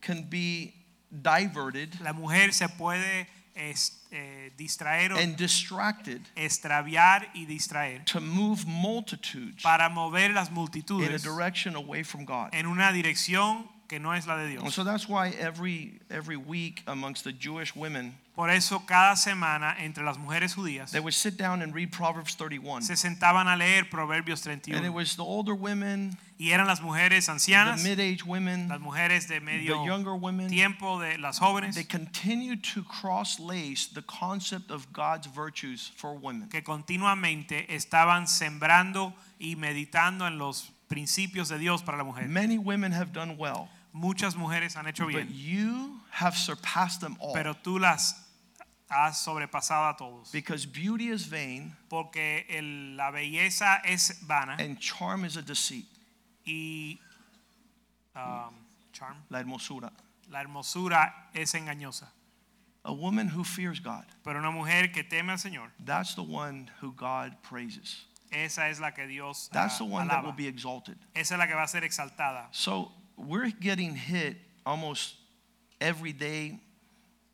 can be diverted la mujer se puede es- eh, distraer and distracted extraviar y distraer to move multitudes para mover las in a multitudes direction away from God. en una dirección que no es la de And Dios. so that's why every every week amongst the Jewish women, Por eso cada semana entre las mujeres judías they would sit down and read Proverbs 31. se sentaban a leer Proverbios And it 31 was the older women, y eran las mujeres the ancianas, mid-age women, las mujeres de the medio younger women. tiempo de las jóvenes They continue to cross-lace the concept of God's virtues for women. que continuamente estaban sembrando y meditando en los principios de Dios para la mujer. Many women have done well, Muchas mujeres han hecho but bien, you have surpassed them all pero tú las has sobrepasado a todos. because beauty is vain Porque el- la belleza es vana and charm is a deceit. y um, charm, La hermosura. la hermosura es engañosa. A woman who fears God, Pero una mujer que teme al Señor, that's the one who God praises. esa es la que Dios ah, That's the one that will be exalted. Esa es la que va a ser exaltada. So we're getting hit almost every day,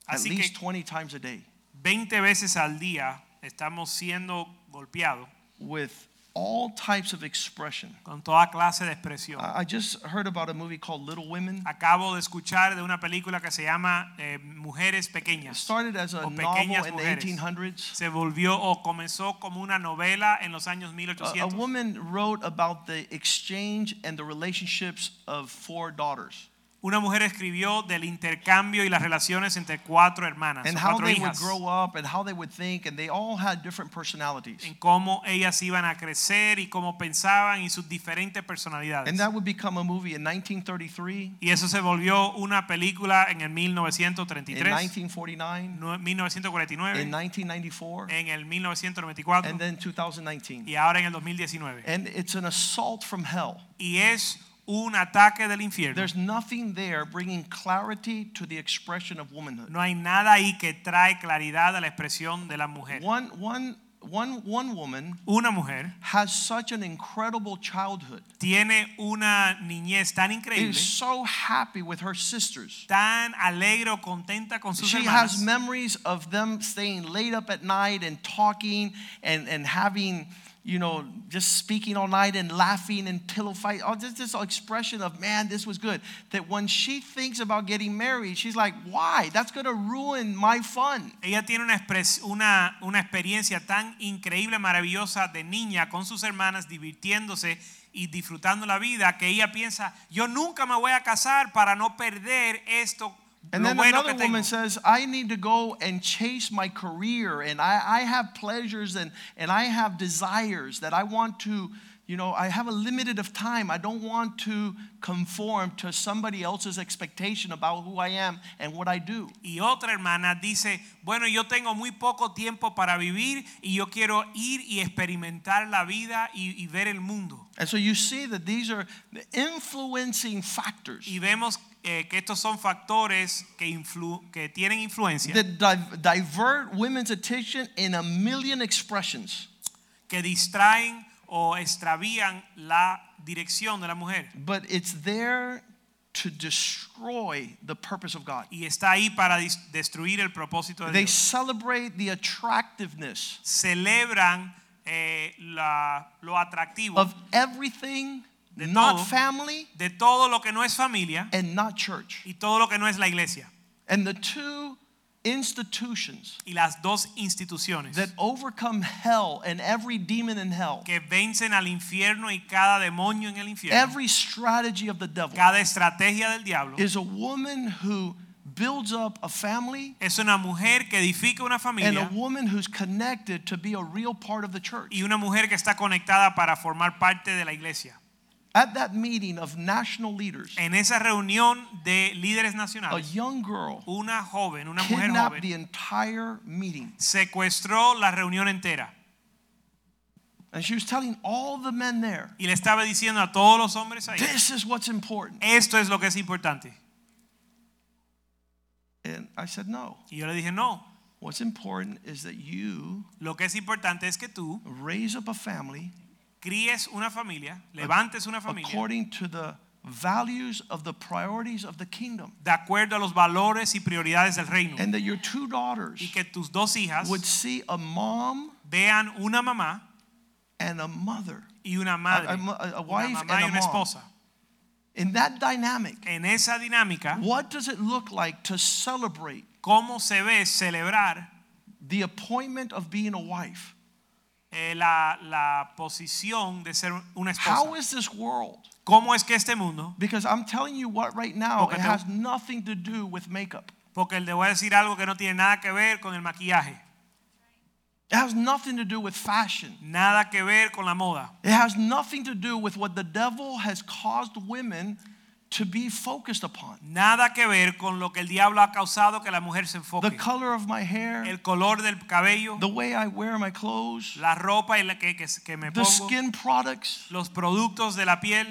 at Así least 20 times a day, 20 veces al día estamos siendo golpeados. With all types of expression. con toda clase de expresión. I just heard about a movie called Little Women. Acabo de escuchar de una película que se llama eh, Mujeres It Pequeñas. started as a novel in the 1800s. Se volvió o comenzó como una novela en los años A, a woman wrote about the exchange and the relationships of four daughters Una mujer escribió del intercambio y las relaciones entre cuatro hermanas, and how cuatro they would hijas, grow up and how they would think, and they all had different personalities. en cómo ellas iban a crecer y cómo pensaban y sus diferentes personalidades. And that would become a movie in 1933, Y eso se volvió una película en el in 1933, 1949, no- 1949, in 1994, en el 1994 and then 2019. y ahora en el 2019. And it's an assault from hell. Y es un ataque del infierno. There's nothing there bringing clarity to the expression of womanhood. No hay nada ahí que trae claridad a la expresión de la mujer. One, one, one, one woman Una mujer has such an incredible childhood. tiene una niñez tan increíble. Is so happy with her sisters. tan alegre o contenta con sus She has memories of them staying late up at night and talking and, and having, you know, just speaking all night and laughing and pillow fight. Just this expression of, man, this was good. That when she thinks about getting married, she's like, why? That's going to ruin my fun. Ella tiene una, una, una experiencia tan increíble, maravillosa de niña con sus hermanas, divirtiéndose y disfrutando la vida, que ella piensa, yo nunca me voy a casar para no perder esto. And then bueno another woman says, I need to go and chase my career, and I, I have pleasures and, and I have desires that I want to, you know, I have a limited of time. I don't want to conform to somebody else's expectation about who I am and what I do. Y otra hermana dice, bueno, yo tengo muy poco tiempo para vivir y yo quiero ir y experimentar la vida y, y ver el mundo. And so you see that these are the influencing factors Y vemos eh, que estos son factores que, influ- que tienen influencia, that div- divert women's attention in a million expressions. que distraen o extravían la dirección de la mujer. But it's there to destroy the purpose of God. Y está ahí para destruir el propósito de They Dios. celebrate the attractiveness Celebran eh, la- lo atractivo of everything De not todo. family de todo lo que no es familia and not church. y todo lo que no es la iglesia. And the two institutions Y las dos instituciones. that overcome hell and every demon in hell, que vencen al infierno y cada demonio en el infierno, every strategy of the devil cada estrategia del diablo, is a woman who builds up a family es una mujer que edifica una and a woman who's connected to be a real part of the church. y una mujer que está conectada para formar parte de la iglesia. At that meeting of national leaders, En esa reunión de líderes nacionales, a young girl una joven, una mujer kidnapped the entire meeting. secuestró la reunión entera And she was telling all the men there, y le estaba diciendo a todos los hombres ahí, this is what's important. esto es lo que es importante. And I said, no. Y yo le dije, no, What's important is that you lo que es importante es que tú raise up a family críes una familia, levantes una familia according to the values of the priorities of the kingdom. de acuerdo a los valores y prioridades del reino. And that your two daughters y que tus dos hijas would see a mom vean una mamá and a mother y una madre, A- a- a una wife mamá and y a una mom. esposa In that dynamic, En esa dinámica, what does it look like to celebrate ¿cómo se ve celebrar the appointment of being a wife? Eh, la, la posición de ser una esposa? is this world? ¿Cómo es que este mundo? Because I'm telling you what right now, Porque it te- has nothing to do with makeup. Porque le voy a decir algo que no tiene nada que ver con el maquillaje, It has nothing to do with fashion. nada que ver con la moda, It has nothing to do with what the devil has caused women to be focused upon. nada que ver con lo que el diablo ha causado que la mujer se The color of my hair, El color del cabello, the way I wear my clothes, la ropa y la que, que, que me the pongo, skin products, los productos de la piel,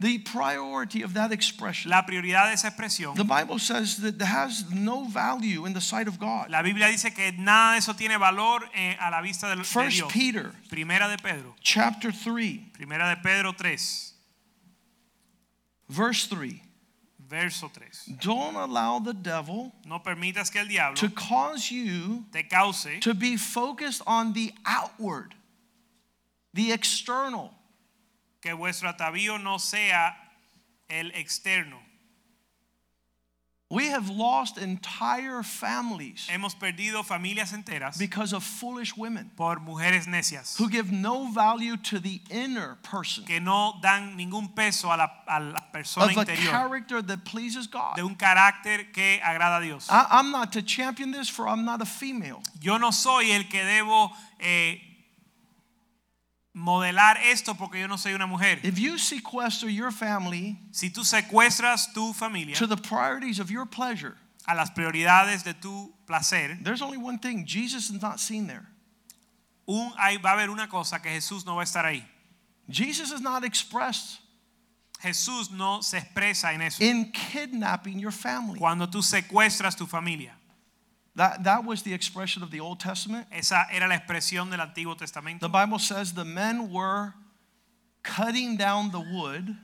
the priority of that expression. la prioridad de esa expresión. The Bible says that it has no value in the sight of God. La Biblia dice que nada de eso tiene valor eh, a la vista de, de First Peter Primera de Pedro, chapter 3, Primera de Pedro 3, verse 3. verso 3. Don't allow the devil No permitas que el diablo to cause you te cause to be focused on the outward, the external. que vuestro atavío no sea el externo. We have lost entire families Hemos perdido familias enteras because of foolish women por mujeres necias who give no value to the inner person que no dan ningún peso a la, a la persona of a character that pleases God. de un carácter que agrada a Dios. I, I'm not to champion this, for I'm not a female. Yo no soy el que debo eh, modelar esto porque yo no soy una mujer. If you sequester your family Si tú secuestras tu familia to the priorities of your pleasure, a las prioridades de tu placer, there's only one thing Jesus is not seen there. un, ahí va a haber una cosa que Jesús no va a estar ahí. Jesus is not expressed Jesús no se expresa en eso. in kidnapping your family. Cuando tú secuestras tu familia. That, that was the expression of the Old Testament. Esa era la expresión del Antiguo Testamento. The Bible says the men were cutting down the wood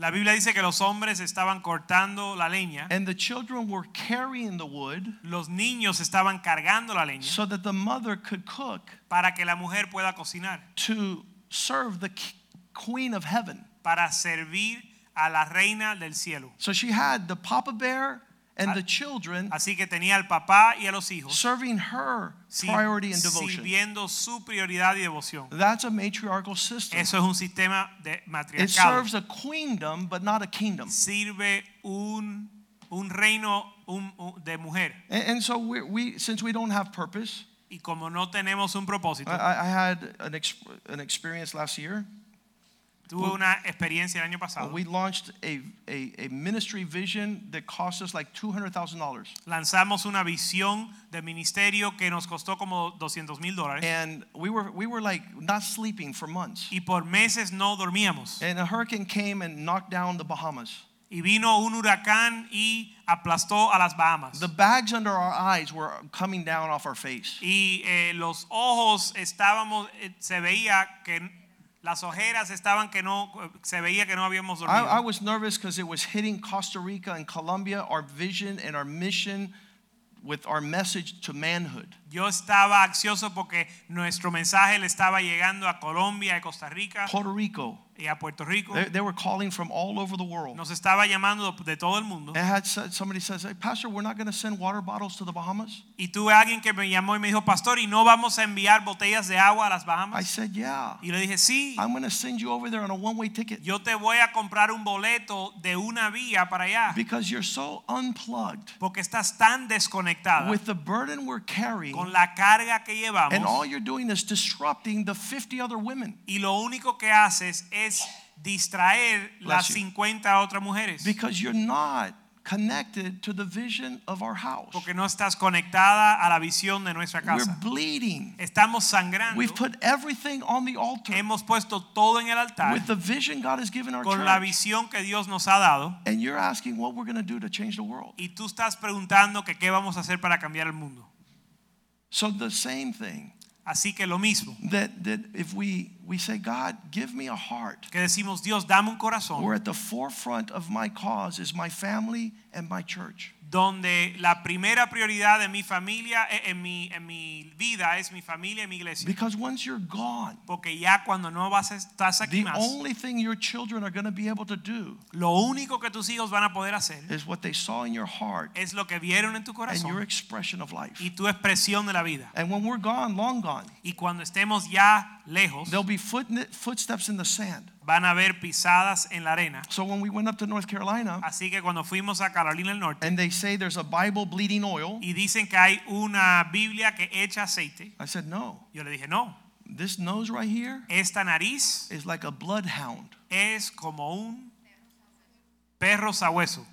La Biblia dice que los hombres estaban cortando la leña, and the children were carrying the wood los niños estaban cargando la leña so that the mother could cook para que la mujer pueda cocinar, to serve the queen of heaven. para servir a la reina del cielo. So she had the papa bear and the children Así que tenía al papá y a los hijos serving her priority and devotion. sirviendo su prioridad y devoción. That's a matriarchal system. Eso es un sistema de It serves a queendom, but not a kingdom. Sirve un, un reino un- un- de mujer. And, and so we, we, since we don't have purpose, Y como no tenemos un propósito, I, I had an, ex, an experience last year. Tuve una experiencia el año pasado. we launched a, a, a ministry vision that cost us like $200,000. Lanzamos una visión de ministerio que nos costó como 200 mil dólares. And we were, we were like not sleeping for months. Y por meses no dormíamos. And a hurricane came and knocked down the Bahamas. Y vino un huracán y aplastó a las Bahamas. The bags under our eyes were coming down off our face. Y eh, los ojos estábamos, eh, se veía que las ojeras estaban que no, se veía que no habíamos I, dormido. I was nervous because it was hitting Costa Rica and Colombia, our vision and our mission with our message to manhood. Yo estaba ansioso porque nuestro mensaje le estaba llegando a Colombia, y Costa Rica Puerto Rico, y a Puerto Rico. they, they were calling from all over the world. Nos estaba llamando de todo el mundo. And had said, somebody says, hey, Pastor, we're not going to send water bottles to the Bahamas. Y tuve alguien que me llamó y me dijo, pastor, ¿y no vamos a enviar botellas de agua a las Bahamas." I said, yeah. Y le dije, sí, I'm going to send you over there on a one-way ticket yo te voy a comprar un boleto de una vía para allá. because you're so unplugged Porque estás tan desconectada with the burden we're carrying, con la carga que llevamos. and all you're doing is disrupting the 50 other women y lo único que haces es distraer las Bless you. 50 otras mujeres. because you're not connected to the vision of our house. Porque no estás conectada a la visión de nuestra We're casa. bleeding. Estamos sangrando. We've put everything on the altar Hemos puesto todo en el altar with the vision God has given our con la church. visión que Dios nos ha dado. And you're asking what we're going to do to change the world. Y tú estás preguntando que qué vamos a hacer para cambiar el mundo. So the same thing Así que lo mismo, that that if we we say God, give me a heart que decimos, Dios, dame un corazón where at the forefront of my cause is my family and my church. Donde la primera prioridad de mi familia, eh, en mi, en mi vida es mi familia y mi iglesia. Because once you're gone, Porque ya cuando no vas a estás aquí the más, only thing your children are going to be able to do lo único que tus hijos van a poder hacer is what they saw in your heart es lo que vieron en tu and your corazón expression of life. y tu expresión de la vida. And when we're gone, long gone, Y cuando estemos ya lejos, there'll be foot, footsteps in the sand. Van a haber pisadas en la arena. So when we went up to North Carolina Así que cuando fuimos a Carolina del Norte and they say there's a Bible bleeding oil, y dicen que hay una Biblia que echa aceite, I said, no. yo le dije, no, This nose right here esta nariz is like a bloodhound. es como un perro sabueso.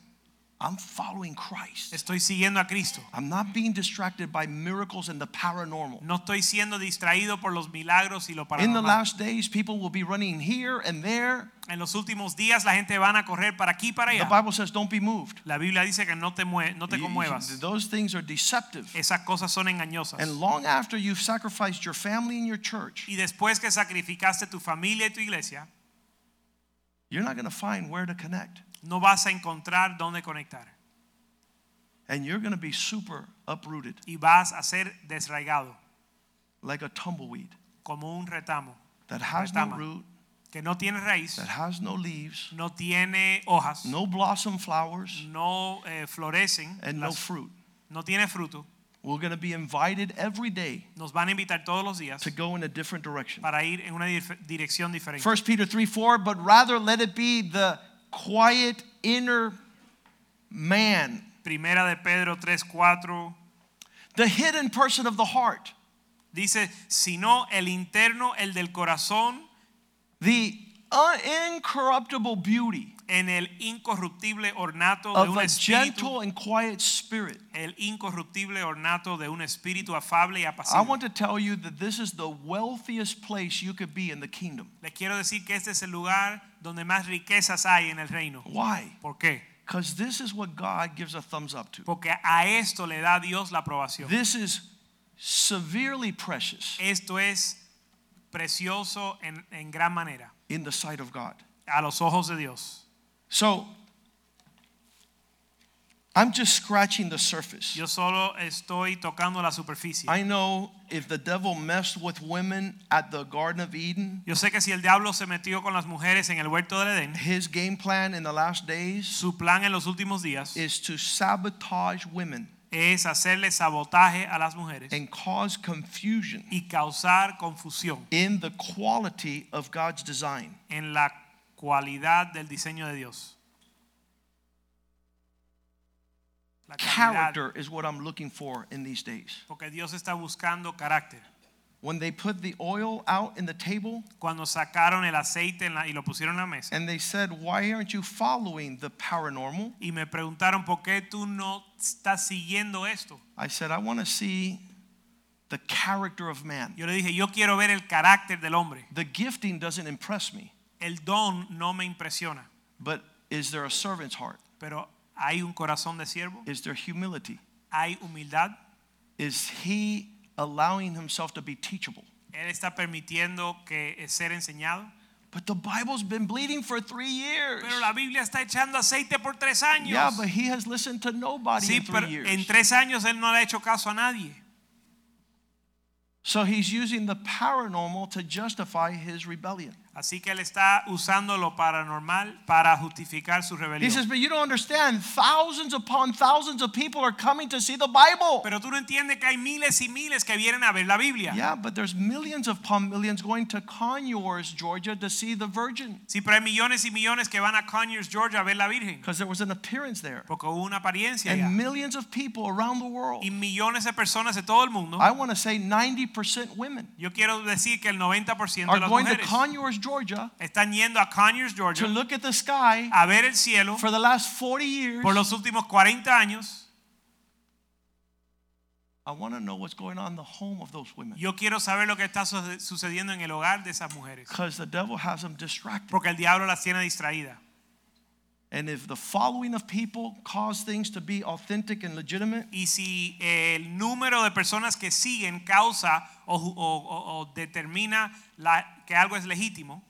I'm following Christ. Estoy siguiendo a Cristo. I'm not being distracted by miracles and the paranormal. No estoy siendo distraído por los milagros y lo paranormal. In the last days, people will be running here and there. En los últimos días la gente van a correr para aquí para para The. Bible says, don't be moved. La Biblia dice que no te, no te conmuevas. Those things are deceptive. Esas cosas son engañosas. And long after you've sacrificed your family and your church, Y después que sacrificaste tu familia y tu iglesia, you're not going to find where to connect. No vas a encontrar dónde conectar. And you're going to be super uprooted Y vas a ser desraigado like a tumbleweed como un retamo that has no root, que no tiene raíz, that has no leaves, no tiene hojas, no blossom flowers, no eh, florecen, and no fruit. no tiene fruto. We're going to be invited every day Nos van a invitar todos los días to go in a different direction. para ir en una dirección diferente. 1 Peter 3 4, but rather let it be the quiet inner man, Primera de Pedro 3, 4 the hidden person of the heart, dice, sino el interno, el del corazón, the incorruptible beauty en el incorruptible ornato de un a espíritu, gentle and quiet spirit. el incorruptible ornato de un espíritu afable y apacible. I want to tell you that this is the wealthiest place you could be in the kingdom. Les quiero decir que este es el lugar donde más riquezas hay en el reino. Why? ¿Por qué? Because this is what God gives a thumbs up to. Porque a esto le da Dios la aprobación. This is severely precious Esto es precioso en, en gran manera in the sight of God. a los ojos de Dios. So, I'm just scratching the surface. Yo solo estoy tocando la superficie. I know if the devil messed with women at the Garden of Eden, Yo sé que si el diablo se metió con las mujeres en el huerto del Edén, his game plan in the last days su plan en los últimos días is to sabotage women es hacerle sabotaje a las mujeres and cause confusion y causar confusión in the quality of God's design. en la cualidad del diseño de Dios. La Character is what I'm looking for in these days. porque Dios está buscando carácter. When they put the oil out in the table Cuando sacaron el aceite en la- y lo pusieron en la mesa and they said, Why aren't you following the paranormal? y me preguntaron por qué tú no estás siguiendo esto. I said, I want to see the character of man. Yo le dije, yo quiero ver el carácter del hombre. The gifting doesn't impress me, El don no me impresiona, but is there a servant's heart? pero hay un corazón de siervo, Is there humility? hay humildad. Is he allowing himself to be teachable? Él está permitiendo que es ser enseñado. But the Bible's been bleeding for three years. Pero la Biblia está echando aceite por tres años. Yeah, but he has listened to nobody sí, in three years. en tres años él no le ha hecho caso a nadie. So he's using the paranormal to justify his rebellion. Así que él está usando lo paranormal para justificar su He says, but you don't understand. Thousands upon thousands of people are coming to see the Bible. Pero tú no entiendes que hay miles y miles que vienen a ver la Biblia. Yeah, but there's millions upon millions going to Conyers, Georgia to see the Virgin Sí, pero hay millones y millones que van a Conyers, Georgia a ver la Virgen. because there was an appearance there. Porque hubo una apariencia allá. And millions of people around the world. Y millones de personas de todo el mundo. I want to say 90% women Yo quiero decir que el 90% de las mujeres. are going to Conyers, Georgia están yendo a Conyers, to Georgia look at the sky a ver el cielo for the last 40 years. por los últimos 40 años. I want to know what's going on in the home of those women Yo quiero saber lo que está suce- sucediendo en el hogar de esas mujeres. because the devil has them distracted. Porque el diablo las tiene distraídas. And if the following of people cause things to be authentic and legitimate, Y si el número de personas que siguen causa o, o- o determina la- que algo es legítimo,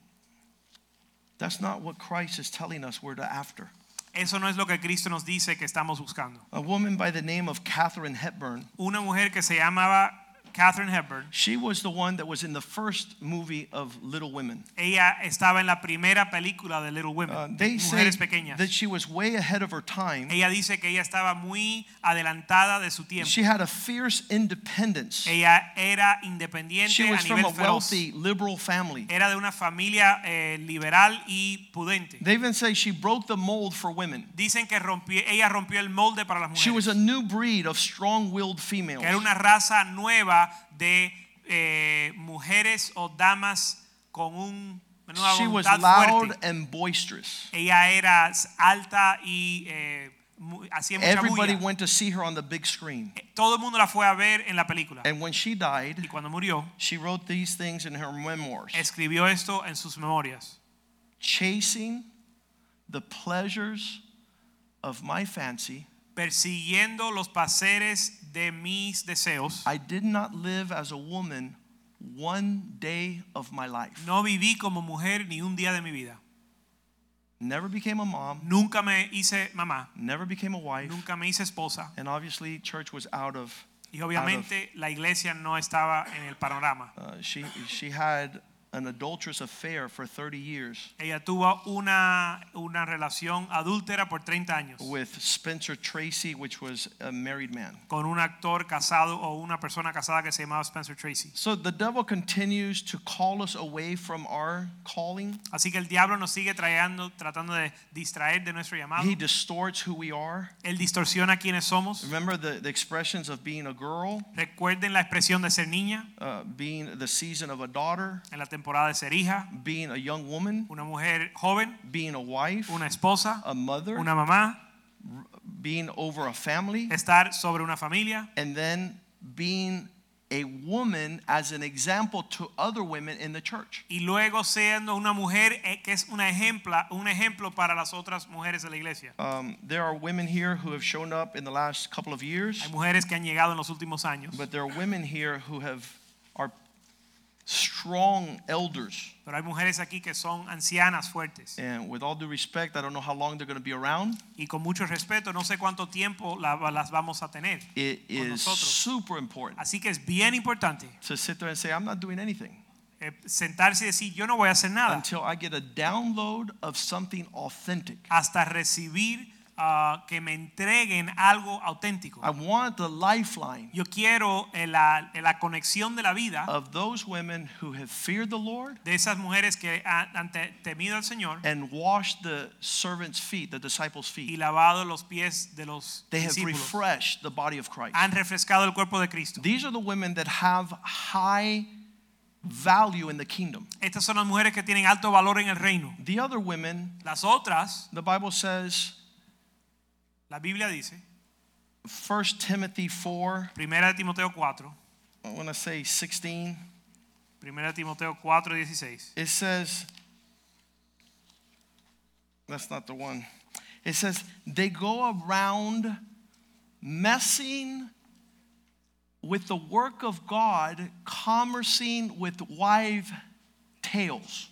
that's not what Christ is telling us we're after. Eso no es lo que Cristo nos dice que estamos buscando. A woman by the name of Katharine Hepburn. Una mujer que se llamaba Katharine Hepburn. She was the one that was in the first movie of Little Women. Ella estaba en la primera película de Little Women, Uh, they say Pequeñas. that she was way ahead of her time. Ella dice que ella estaba muy adelantada de su tiempo. She had a fierce independence. Ella era independiente She a was from nivel a feroz. wealthy liberal family. Era de una familia eh, liberal y prudente. They even say she broke the mold for women. Dicen que rompió, ella rompió el molde para las mujeres. She was a new breed of strong-willed females. Que era una raza nueva de eh, mujeres o damas con un, una She was voluntad loud fuerte. and boisterous. Ella era alta y eh, mu- hacía mucha Everybody bulla. went to see her on the big screen. Todo el mundo la fue a ver en la película. And when she died, Y cuando murió, she wrote these things in her memoirs. escribió esto en sus memorias. Chasing the pleasures of my fancy, Persiguiendo los placeres de mis deseos. I did not live as a woman one day of my life. No viví como mujer ni un día de mi vida. Never became a mom, Nunca me hice mamá. never became a wife, Nunca me hice esposa. and obviously church was out of Y obviamente la iglesia no estaba en el panorama. uh, she she had an adulterous affair for 30 years Ella tuvo una, una relación adúltera por 30 años with Spencer Tracy, which was a married man. con un actor casado o una persona casada que se llamaba Spencer Tracy. So the devil continues to call us away from our calling. Así que el diablo nos sigue trayendo, tratando de distraer de nuestro llamado. He distorts who we are. Él distorsiona quiénes somos. Remember the, the expressions of being a girl, Recuerden la expresión de ser niña uh, being the season of a daughter, en la temporada de ser hija, being a young woman, una mujer joven, being a wife, una esposa, a mother, una mamá, being over a family, estar sobre una familia and then being a woman as an example to other women in the church. y luego siendo una mujer eh, que es una ejempla, un ejemplo para las otras mujeres de la iglesia. Um, there are women here who have shown up in the last couple of years, Hay mujeres que han llegado en los últimos años, but there are women here who have are strong elders. pero hay mujeres aquí que son ancianas fuertes. And with all due respect, I don't know how long they're going to be around. Y con mucho respeto, no sé cuánto tiempo la- las vamos a tener. It is nosotros. super important Así que es bien importante to sit there and say, I'm not doing anything eh, sentarse y decir, yo no voy a hacer nada until I get a download of something authentic. hasta recibir ah, que me entreguen algo auténtico. I want the lifeline Yo quiero eh, la, eh, la conexión de la vida of those women who have feared the Lord de esas mujeres que han, han te- temido al Señor and washed the servants' feet, the disciples' feet. y lavado los pies de los They have refreshed the body of Christ. Han refrescado el cuerpo de Cristo. These are the women that have high value in the kingdom. Estas son las mujeres que tienen alto valor en el reino. The other women, Las otras, the Bible says, la Biblia dice, 1 Timothy 4, Primera de Timoteo 4, I want to say 16. Primera de Timoteo 4, 16. It says, that's not the one. It says, they go around messing with the work of God, commercing with wife tales.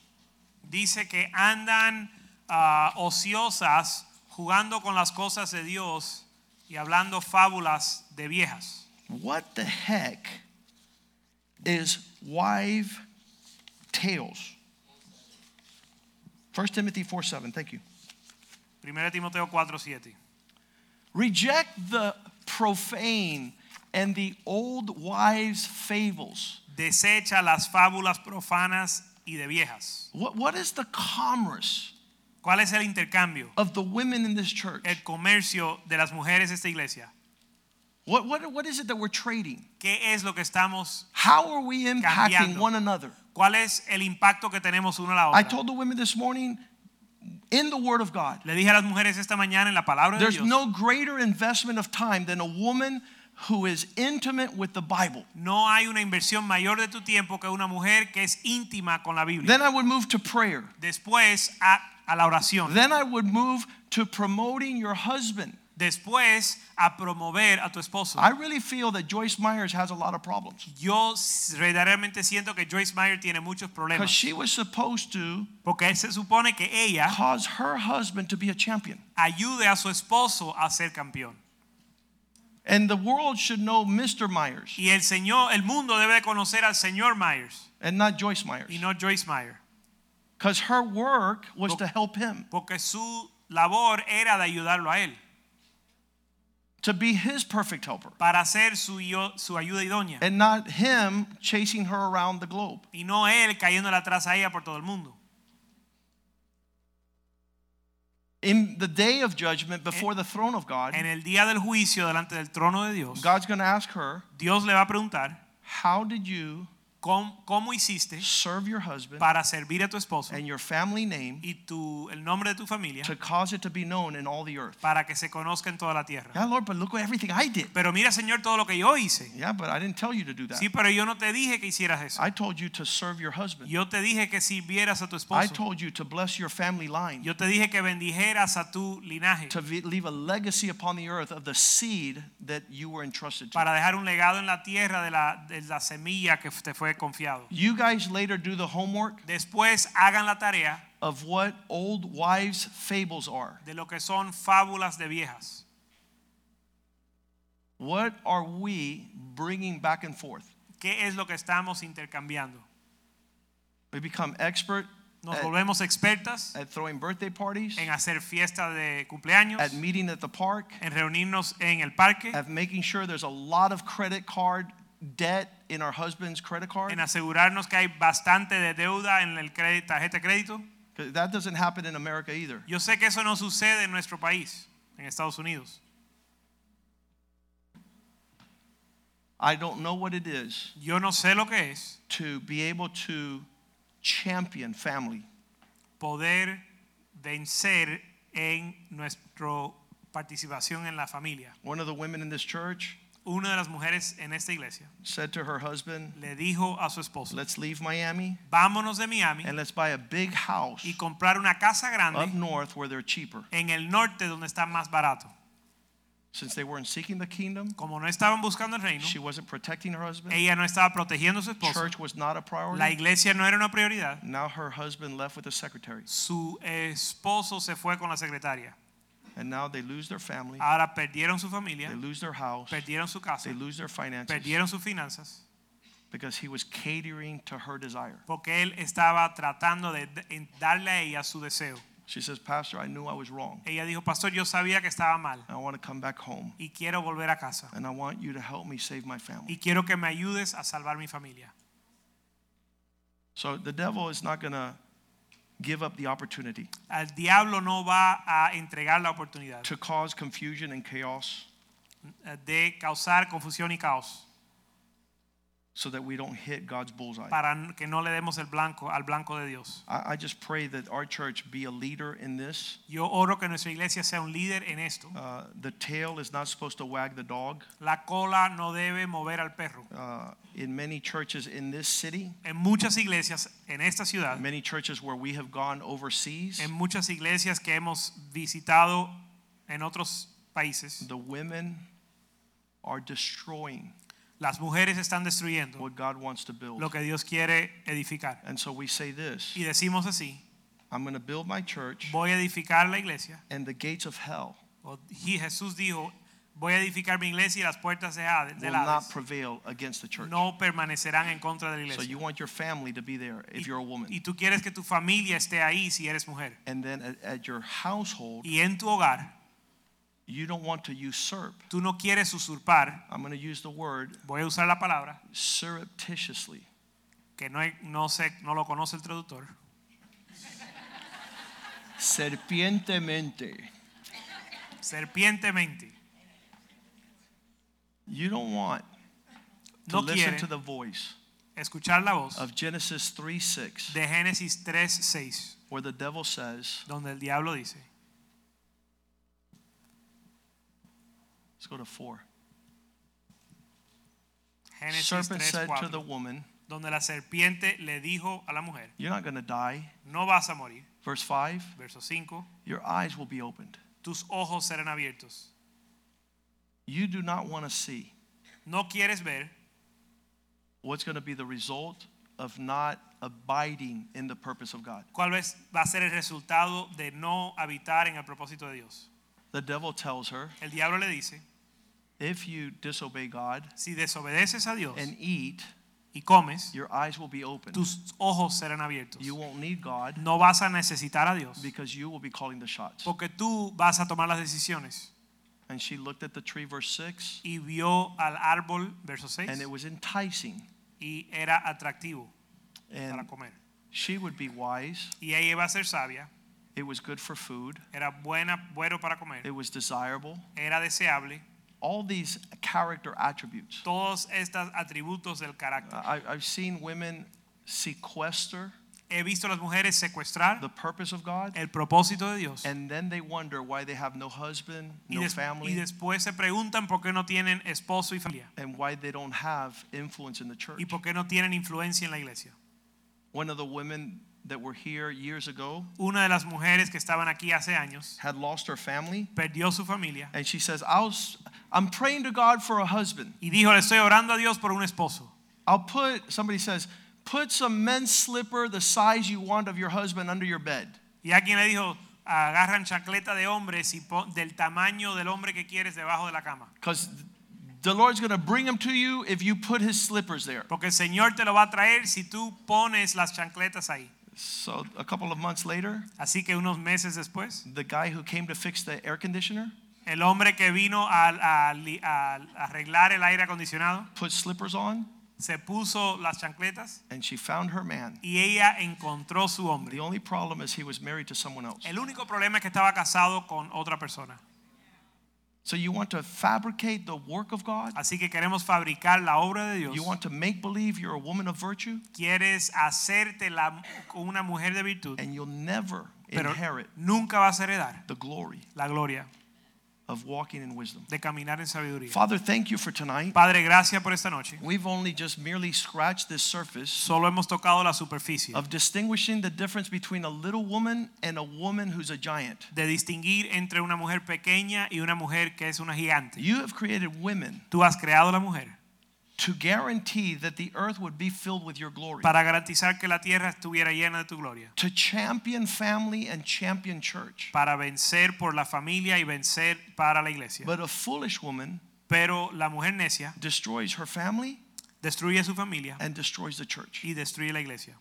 Dice que andan ah, ociosas jugando con las cosas de Dios y hablando fábulas de viejas. What the heck is wife tales? 1 Timothy 4 7, thank you. Primera de Timoteo 4, 7. Reject the profane and the old wives' fables. Desecha las fábulas profanas y de viejas. What, what is the commerce ¿Cuál es el intercambio? of the women in this church? El comercio de las mujeres de esta iglesia. What, what, what is it that we're trading? ¿Qué es lo que estamos? How are we impacting Cambiando. one another? ¿Cuál es el impacto que tenemos uno a la I told the women this morning in the Word of God, Le dije a las mujeres esta mañana en la palabra de there's Dios. no greater investment of time than a woman who is intimate with the Bible. No hay una inversión mayor de tu tiempo que una mujer que es íntima con la Biblia. Then I would move to prayer. Después a, a la oración. Then I would move to promoting your husband. Después a promover a tu esposo. I really feel that Joyce Myers has a lot of problems Yo verdaderamente siento que Joyce Meyer tiene muchos problemas. because she was supposed to Porque se supone que ella cause her husband to be a champion. ayude a su esposo a ser campeón. And the world should know Mr. Myers Y el Señor, el mundo debe conocer al señor Myers and not Joyce Myers y no Joyce Meyer. Because her work was to help him, Porque su labor era de ayudarlo a él. to be his perfect helper, Para ser su, su ayuda idónea. and not him chasing her around the globe. Y no él cayéndole atrás a ella por todo el mundo. In the day of judgment before the throne of God, En el día del juicio delante del trono de Dios, God's going to ask her, Dios le va a preguntar, How did you ¿cómo, cómo hiciste serve your husband para servir a tu esposo and your family name y tu, el nombre de tu familia to cause it to be known in all the earth? para que se conozca en toda la tierra? Yeah, Lord, but look at everything I did. Pero mira, Señor, todo lo que yo hice. Yeah, but I didn't tell you to do that. Sí, pero yo no te dije que hicieras eso. I told you to serve your husband. Yo te dije que sirvieras a tu I told you to bless your family line, Yo te dije que bendijeras a tu linaje to ve- leave a legacy upon the earth of the seed that you were entrusted to. para dejar un legado en la tierra de la, de la semilla que te fue confiado. You guys later do the homework Después hagan la tarea of what old wives' fables are. de lo que son fábulas de viejas. What are we bringing back and forth? ¿Qué es lo que estamos intercambiando? We become expert Nos at, volvemos expertas at throwing birthday parties, en hacer fiestas de cumpleaños, at meeting at the park, en reunirnos en el parque, at making sure there's a lot of credit card debt in our husband's credit card. en asegurarnos que hay bastante de deuda en el crédito, tarjeta de crédito. That doesn't happen in America either. Yo sé que eso no sucede en nuestro país, en Estados Unidos. I don't know what it is Yo no sé lo que es to be able to champion family. poder vencer en nuestra participación en la familia. One of the women in this church Una de las mujeres en esta iglesia said to her husband, le dijo a su esposo, Let's leave Miami vámonos de Miami and let's buy a big house y comprar una casa up grande north where they're cheaper. en el norte donde está más barato. Since they weren't seeking the kingdom, Como no estaban buscando el reino, she wasn't protecting her husband, ella no estaba protegiendo a su esposo, church was not a priority. la iglesia no era una prioridad, Now her husband left with the secretary, su esposo se fue con la secretaria. And now they lose their family, Ahora perdieron su familia, they lose their house, perdieron su casa, they lose their finances perdieron sus finanzas, because he was catering to her desire. porque él estaba tratando de darle a ella su deseo. She says, Pastor, I knew I was wrong. Ella dijo, pastor, yo sabía que estaba mal I want to come back home, y quiero volver a casa and I want you to help me save my family. y quiero que me ayudes a salvar mi familia. So the devil is not going to give up the opportunity Al diablo no va a entregar la oportunidad to cause confusion and chaos. de causar confusión y caos so that we don't hit God's bullseye. para que no le demos el blanco al blanco de Dios. I, I just pray that our church be a leader in this. Yo oro que nuestra iglesia sea un líder en esto. Uh, the tail is not supposed to wag the dog. La cola no debe mover al perro. Uh, in many churches in this city, En muchas iglesias en esta ciudad, many churches where we have gone overseas, en muchas iglesias que hemos visitado en otros países, the women are destroying las mujeres están destruyendo what God wants to build. lo que Dios quiere edificar. And so we say this Y decimos así, I'm going to build my church, voy a edificar la iglesia. and the gates of hell O- Y Jesús dijo, voy a edificar mi iglesia y las puertas de Hades- will not prevail against the church. no permanecerán en contra de la iglesia. So you want your family to be there if you're a woman. Y tú quieres que tu familia esté ahí si eres mujer. And then at, at your household, Y en tu hogar, you don't want to usurp. tú no quieres usurpar, I'm going to use the word voy a usar la palabra, surreptitiously. que no, no, sé, no lo conoce el traductor, Serpientemente. serpientemente. You don't want to No listen to the voice escuchar la voz of Genesis 3 6, de Génesis 3:6, where the devil says, donde el diablo dice, let's go to 4. Génesis Serpent said to the woman, donde la serpiente le dijo a la mujer, You're not going to die. no vas a morir. Verse 5, Verso 5, your eyes will be opened. tus ojos serán abiertos you do not want to see no quieres ver what's going to be the result of not abiding in the purpose of God. cuál va a ser el resultado de no habitar en el propósito de Dios. The devil tells her, El diablo le dice, if you disobey God si desobedeces a Dios and eat, y comes, your eyes will be open. tus ojos serán abiertos. You won't need God No vas a necesitar a Dios because you will be calling the shots. porque tú vas a tomar las decisiones. And she looked at the tree, verse 6, Y vio al árbol, verso 6, and it was enticing. y era atractivo para And comer. she would be wise. Y ella iba a ser sabia, It was good for food. era buena, bueno para comer, It was desirable. era deseable. All these character attributes. Todos estos atributos del carácter. I, I've seen women sequester He visto a las mujeres secuestrar the purpose of God, el propósito de Dios. and then they wonder why they have no husband, no y family, después se preguntan por qué no tienen esposo y familia. and why they don't have influence in the church. Y por qué no tienen influencia en la iglesia. One of the women that were here years ago Una de las mujeres que estaban aquí hace años had lost her family, perdió su familia and she says, I'll, I'm praying to God for a husband. y dijo, le estoy orando a Dios por un esposo. I'll put, somebody says, put some men's slipper the size you want of your husband under your bed. Y alguien le dijo, agarran chancleta de hombres y del tamaño del hombre que quieres debajo de la cama. Because the Lord's going to bring him to you if you put his slippers there. Porque el Señor te lo va a traer si tú pones las chancletas ahí. So a couple of months later, Así que unos meses después, the guy who came to fix the air conditioner el hombre que vino a, a a arreglar el aire acondicionado put slippers on, se puso las chancletas and she found her man. y ella encontró su hombre. The only problem is he was married to someone else. El único problema es que estaba casado con otra persona. So you want to fabricate the work of God? Así que queremos fabricar la obra de Dios. You want to make believe you're a woman of virtue? Quieres hacerte la, una mujer de virtud, And you'll never pero inherit nunca vas a heredar the glory la gloria of walking in wisdom. de caminar en sabiduría. Father, thank you for tonight. Padre, gracias por esta noche. We've only just merely scratched the surface Solo hemos tocado la superficie of distinguishing the difference between a little woman and a woman who's a giant. de distinguir entre una mujer pequeña y una mujer que es una gigante. You have created women Tú has creado la mujer to guarantee that the earth would be filled with your glory, para garantizar que la tierra estuviera llena de tu gloria, to champion family and champion church. para vencer por la familia y vencer para la iglesia. But a foolish woman Pero la mujer necia destroys her family destruye su familia and destroys the church. y destruye la iglesia.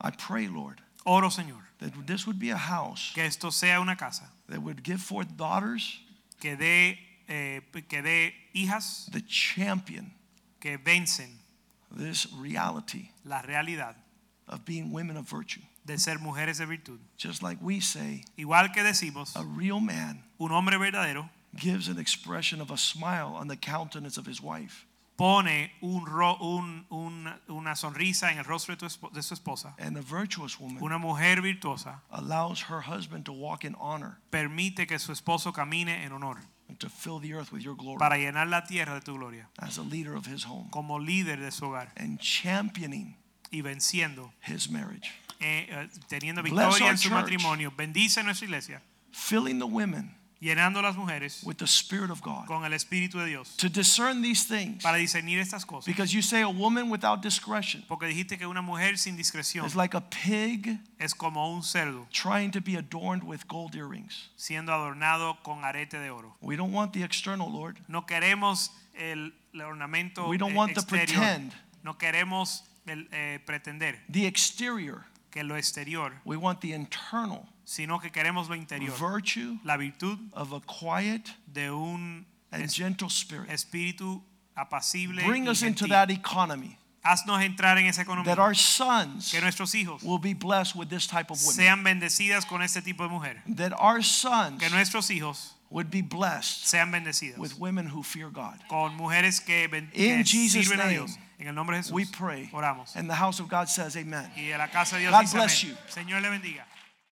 I pray, Lord, Oro, Señor, that this would be a house que esto sea una casa that would give forth daughters que dé, eh, que dé hijas that champion que vencen this reality la realidad of being women of virtue. de ser mujeres de virtud. Just like we say, Igual que decimos, a real man un hombre verdadero gives an expression of a smile on the countenance of his wife. pone un ro- un- un- una sonrisa en el rostro de, tu de su esposa. And a virtuous woman Una mujer virtuosa allows her husband to walk in honor permite que su esposo camine en honor to fill the earth with your glory para llenar la tierra de tu gloria as a leader of his home como líder de su hogar and championing y venciendo, his marriage. eh, eh, teniendo victoria en su church. matrimonio. Bendice nuestra iglesia, Filling the women llenando las mujeres with the Spirit of God con el Espíritu de Dios to discern these things. para discernir estas cosas. Because you say a woman without discretion Porque dijiste que una mujer sin discreción is like a pig es como un cerdo trying to be adorned with gold earrings. siendo adornado con arete de oro. We don't want the external, Lord. No queremos el, el ornamento We don't want the pretend. No queremos el, eh, pretender The exterior. Que lo exterior, We want the internal sino que queremos lo interior. virtue La virtud of a quiet de un and gentle spirit. espíritu apacible Bring us into that economy Haznos entrar en esa economía. that our sons Que nuestros hijos will be blessed with this type of women. sean bendecidas con este tipo de mujer. That our sons Que nuestros hijos would be blessed sean bendecidas with women who fear God. con mujeres que, ben- In que Jesus' sirven a name, Dios. En el nombre de Jesús. We pray. Oramos. And the house of God says, Amen. Y la casa de Dios God dice bless amén. you. Señor le bendiga.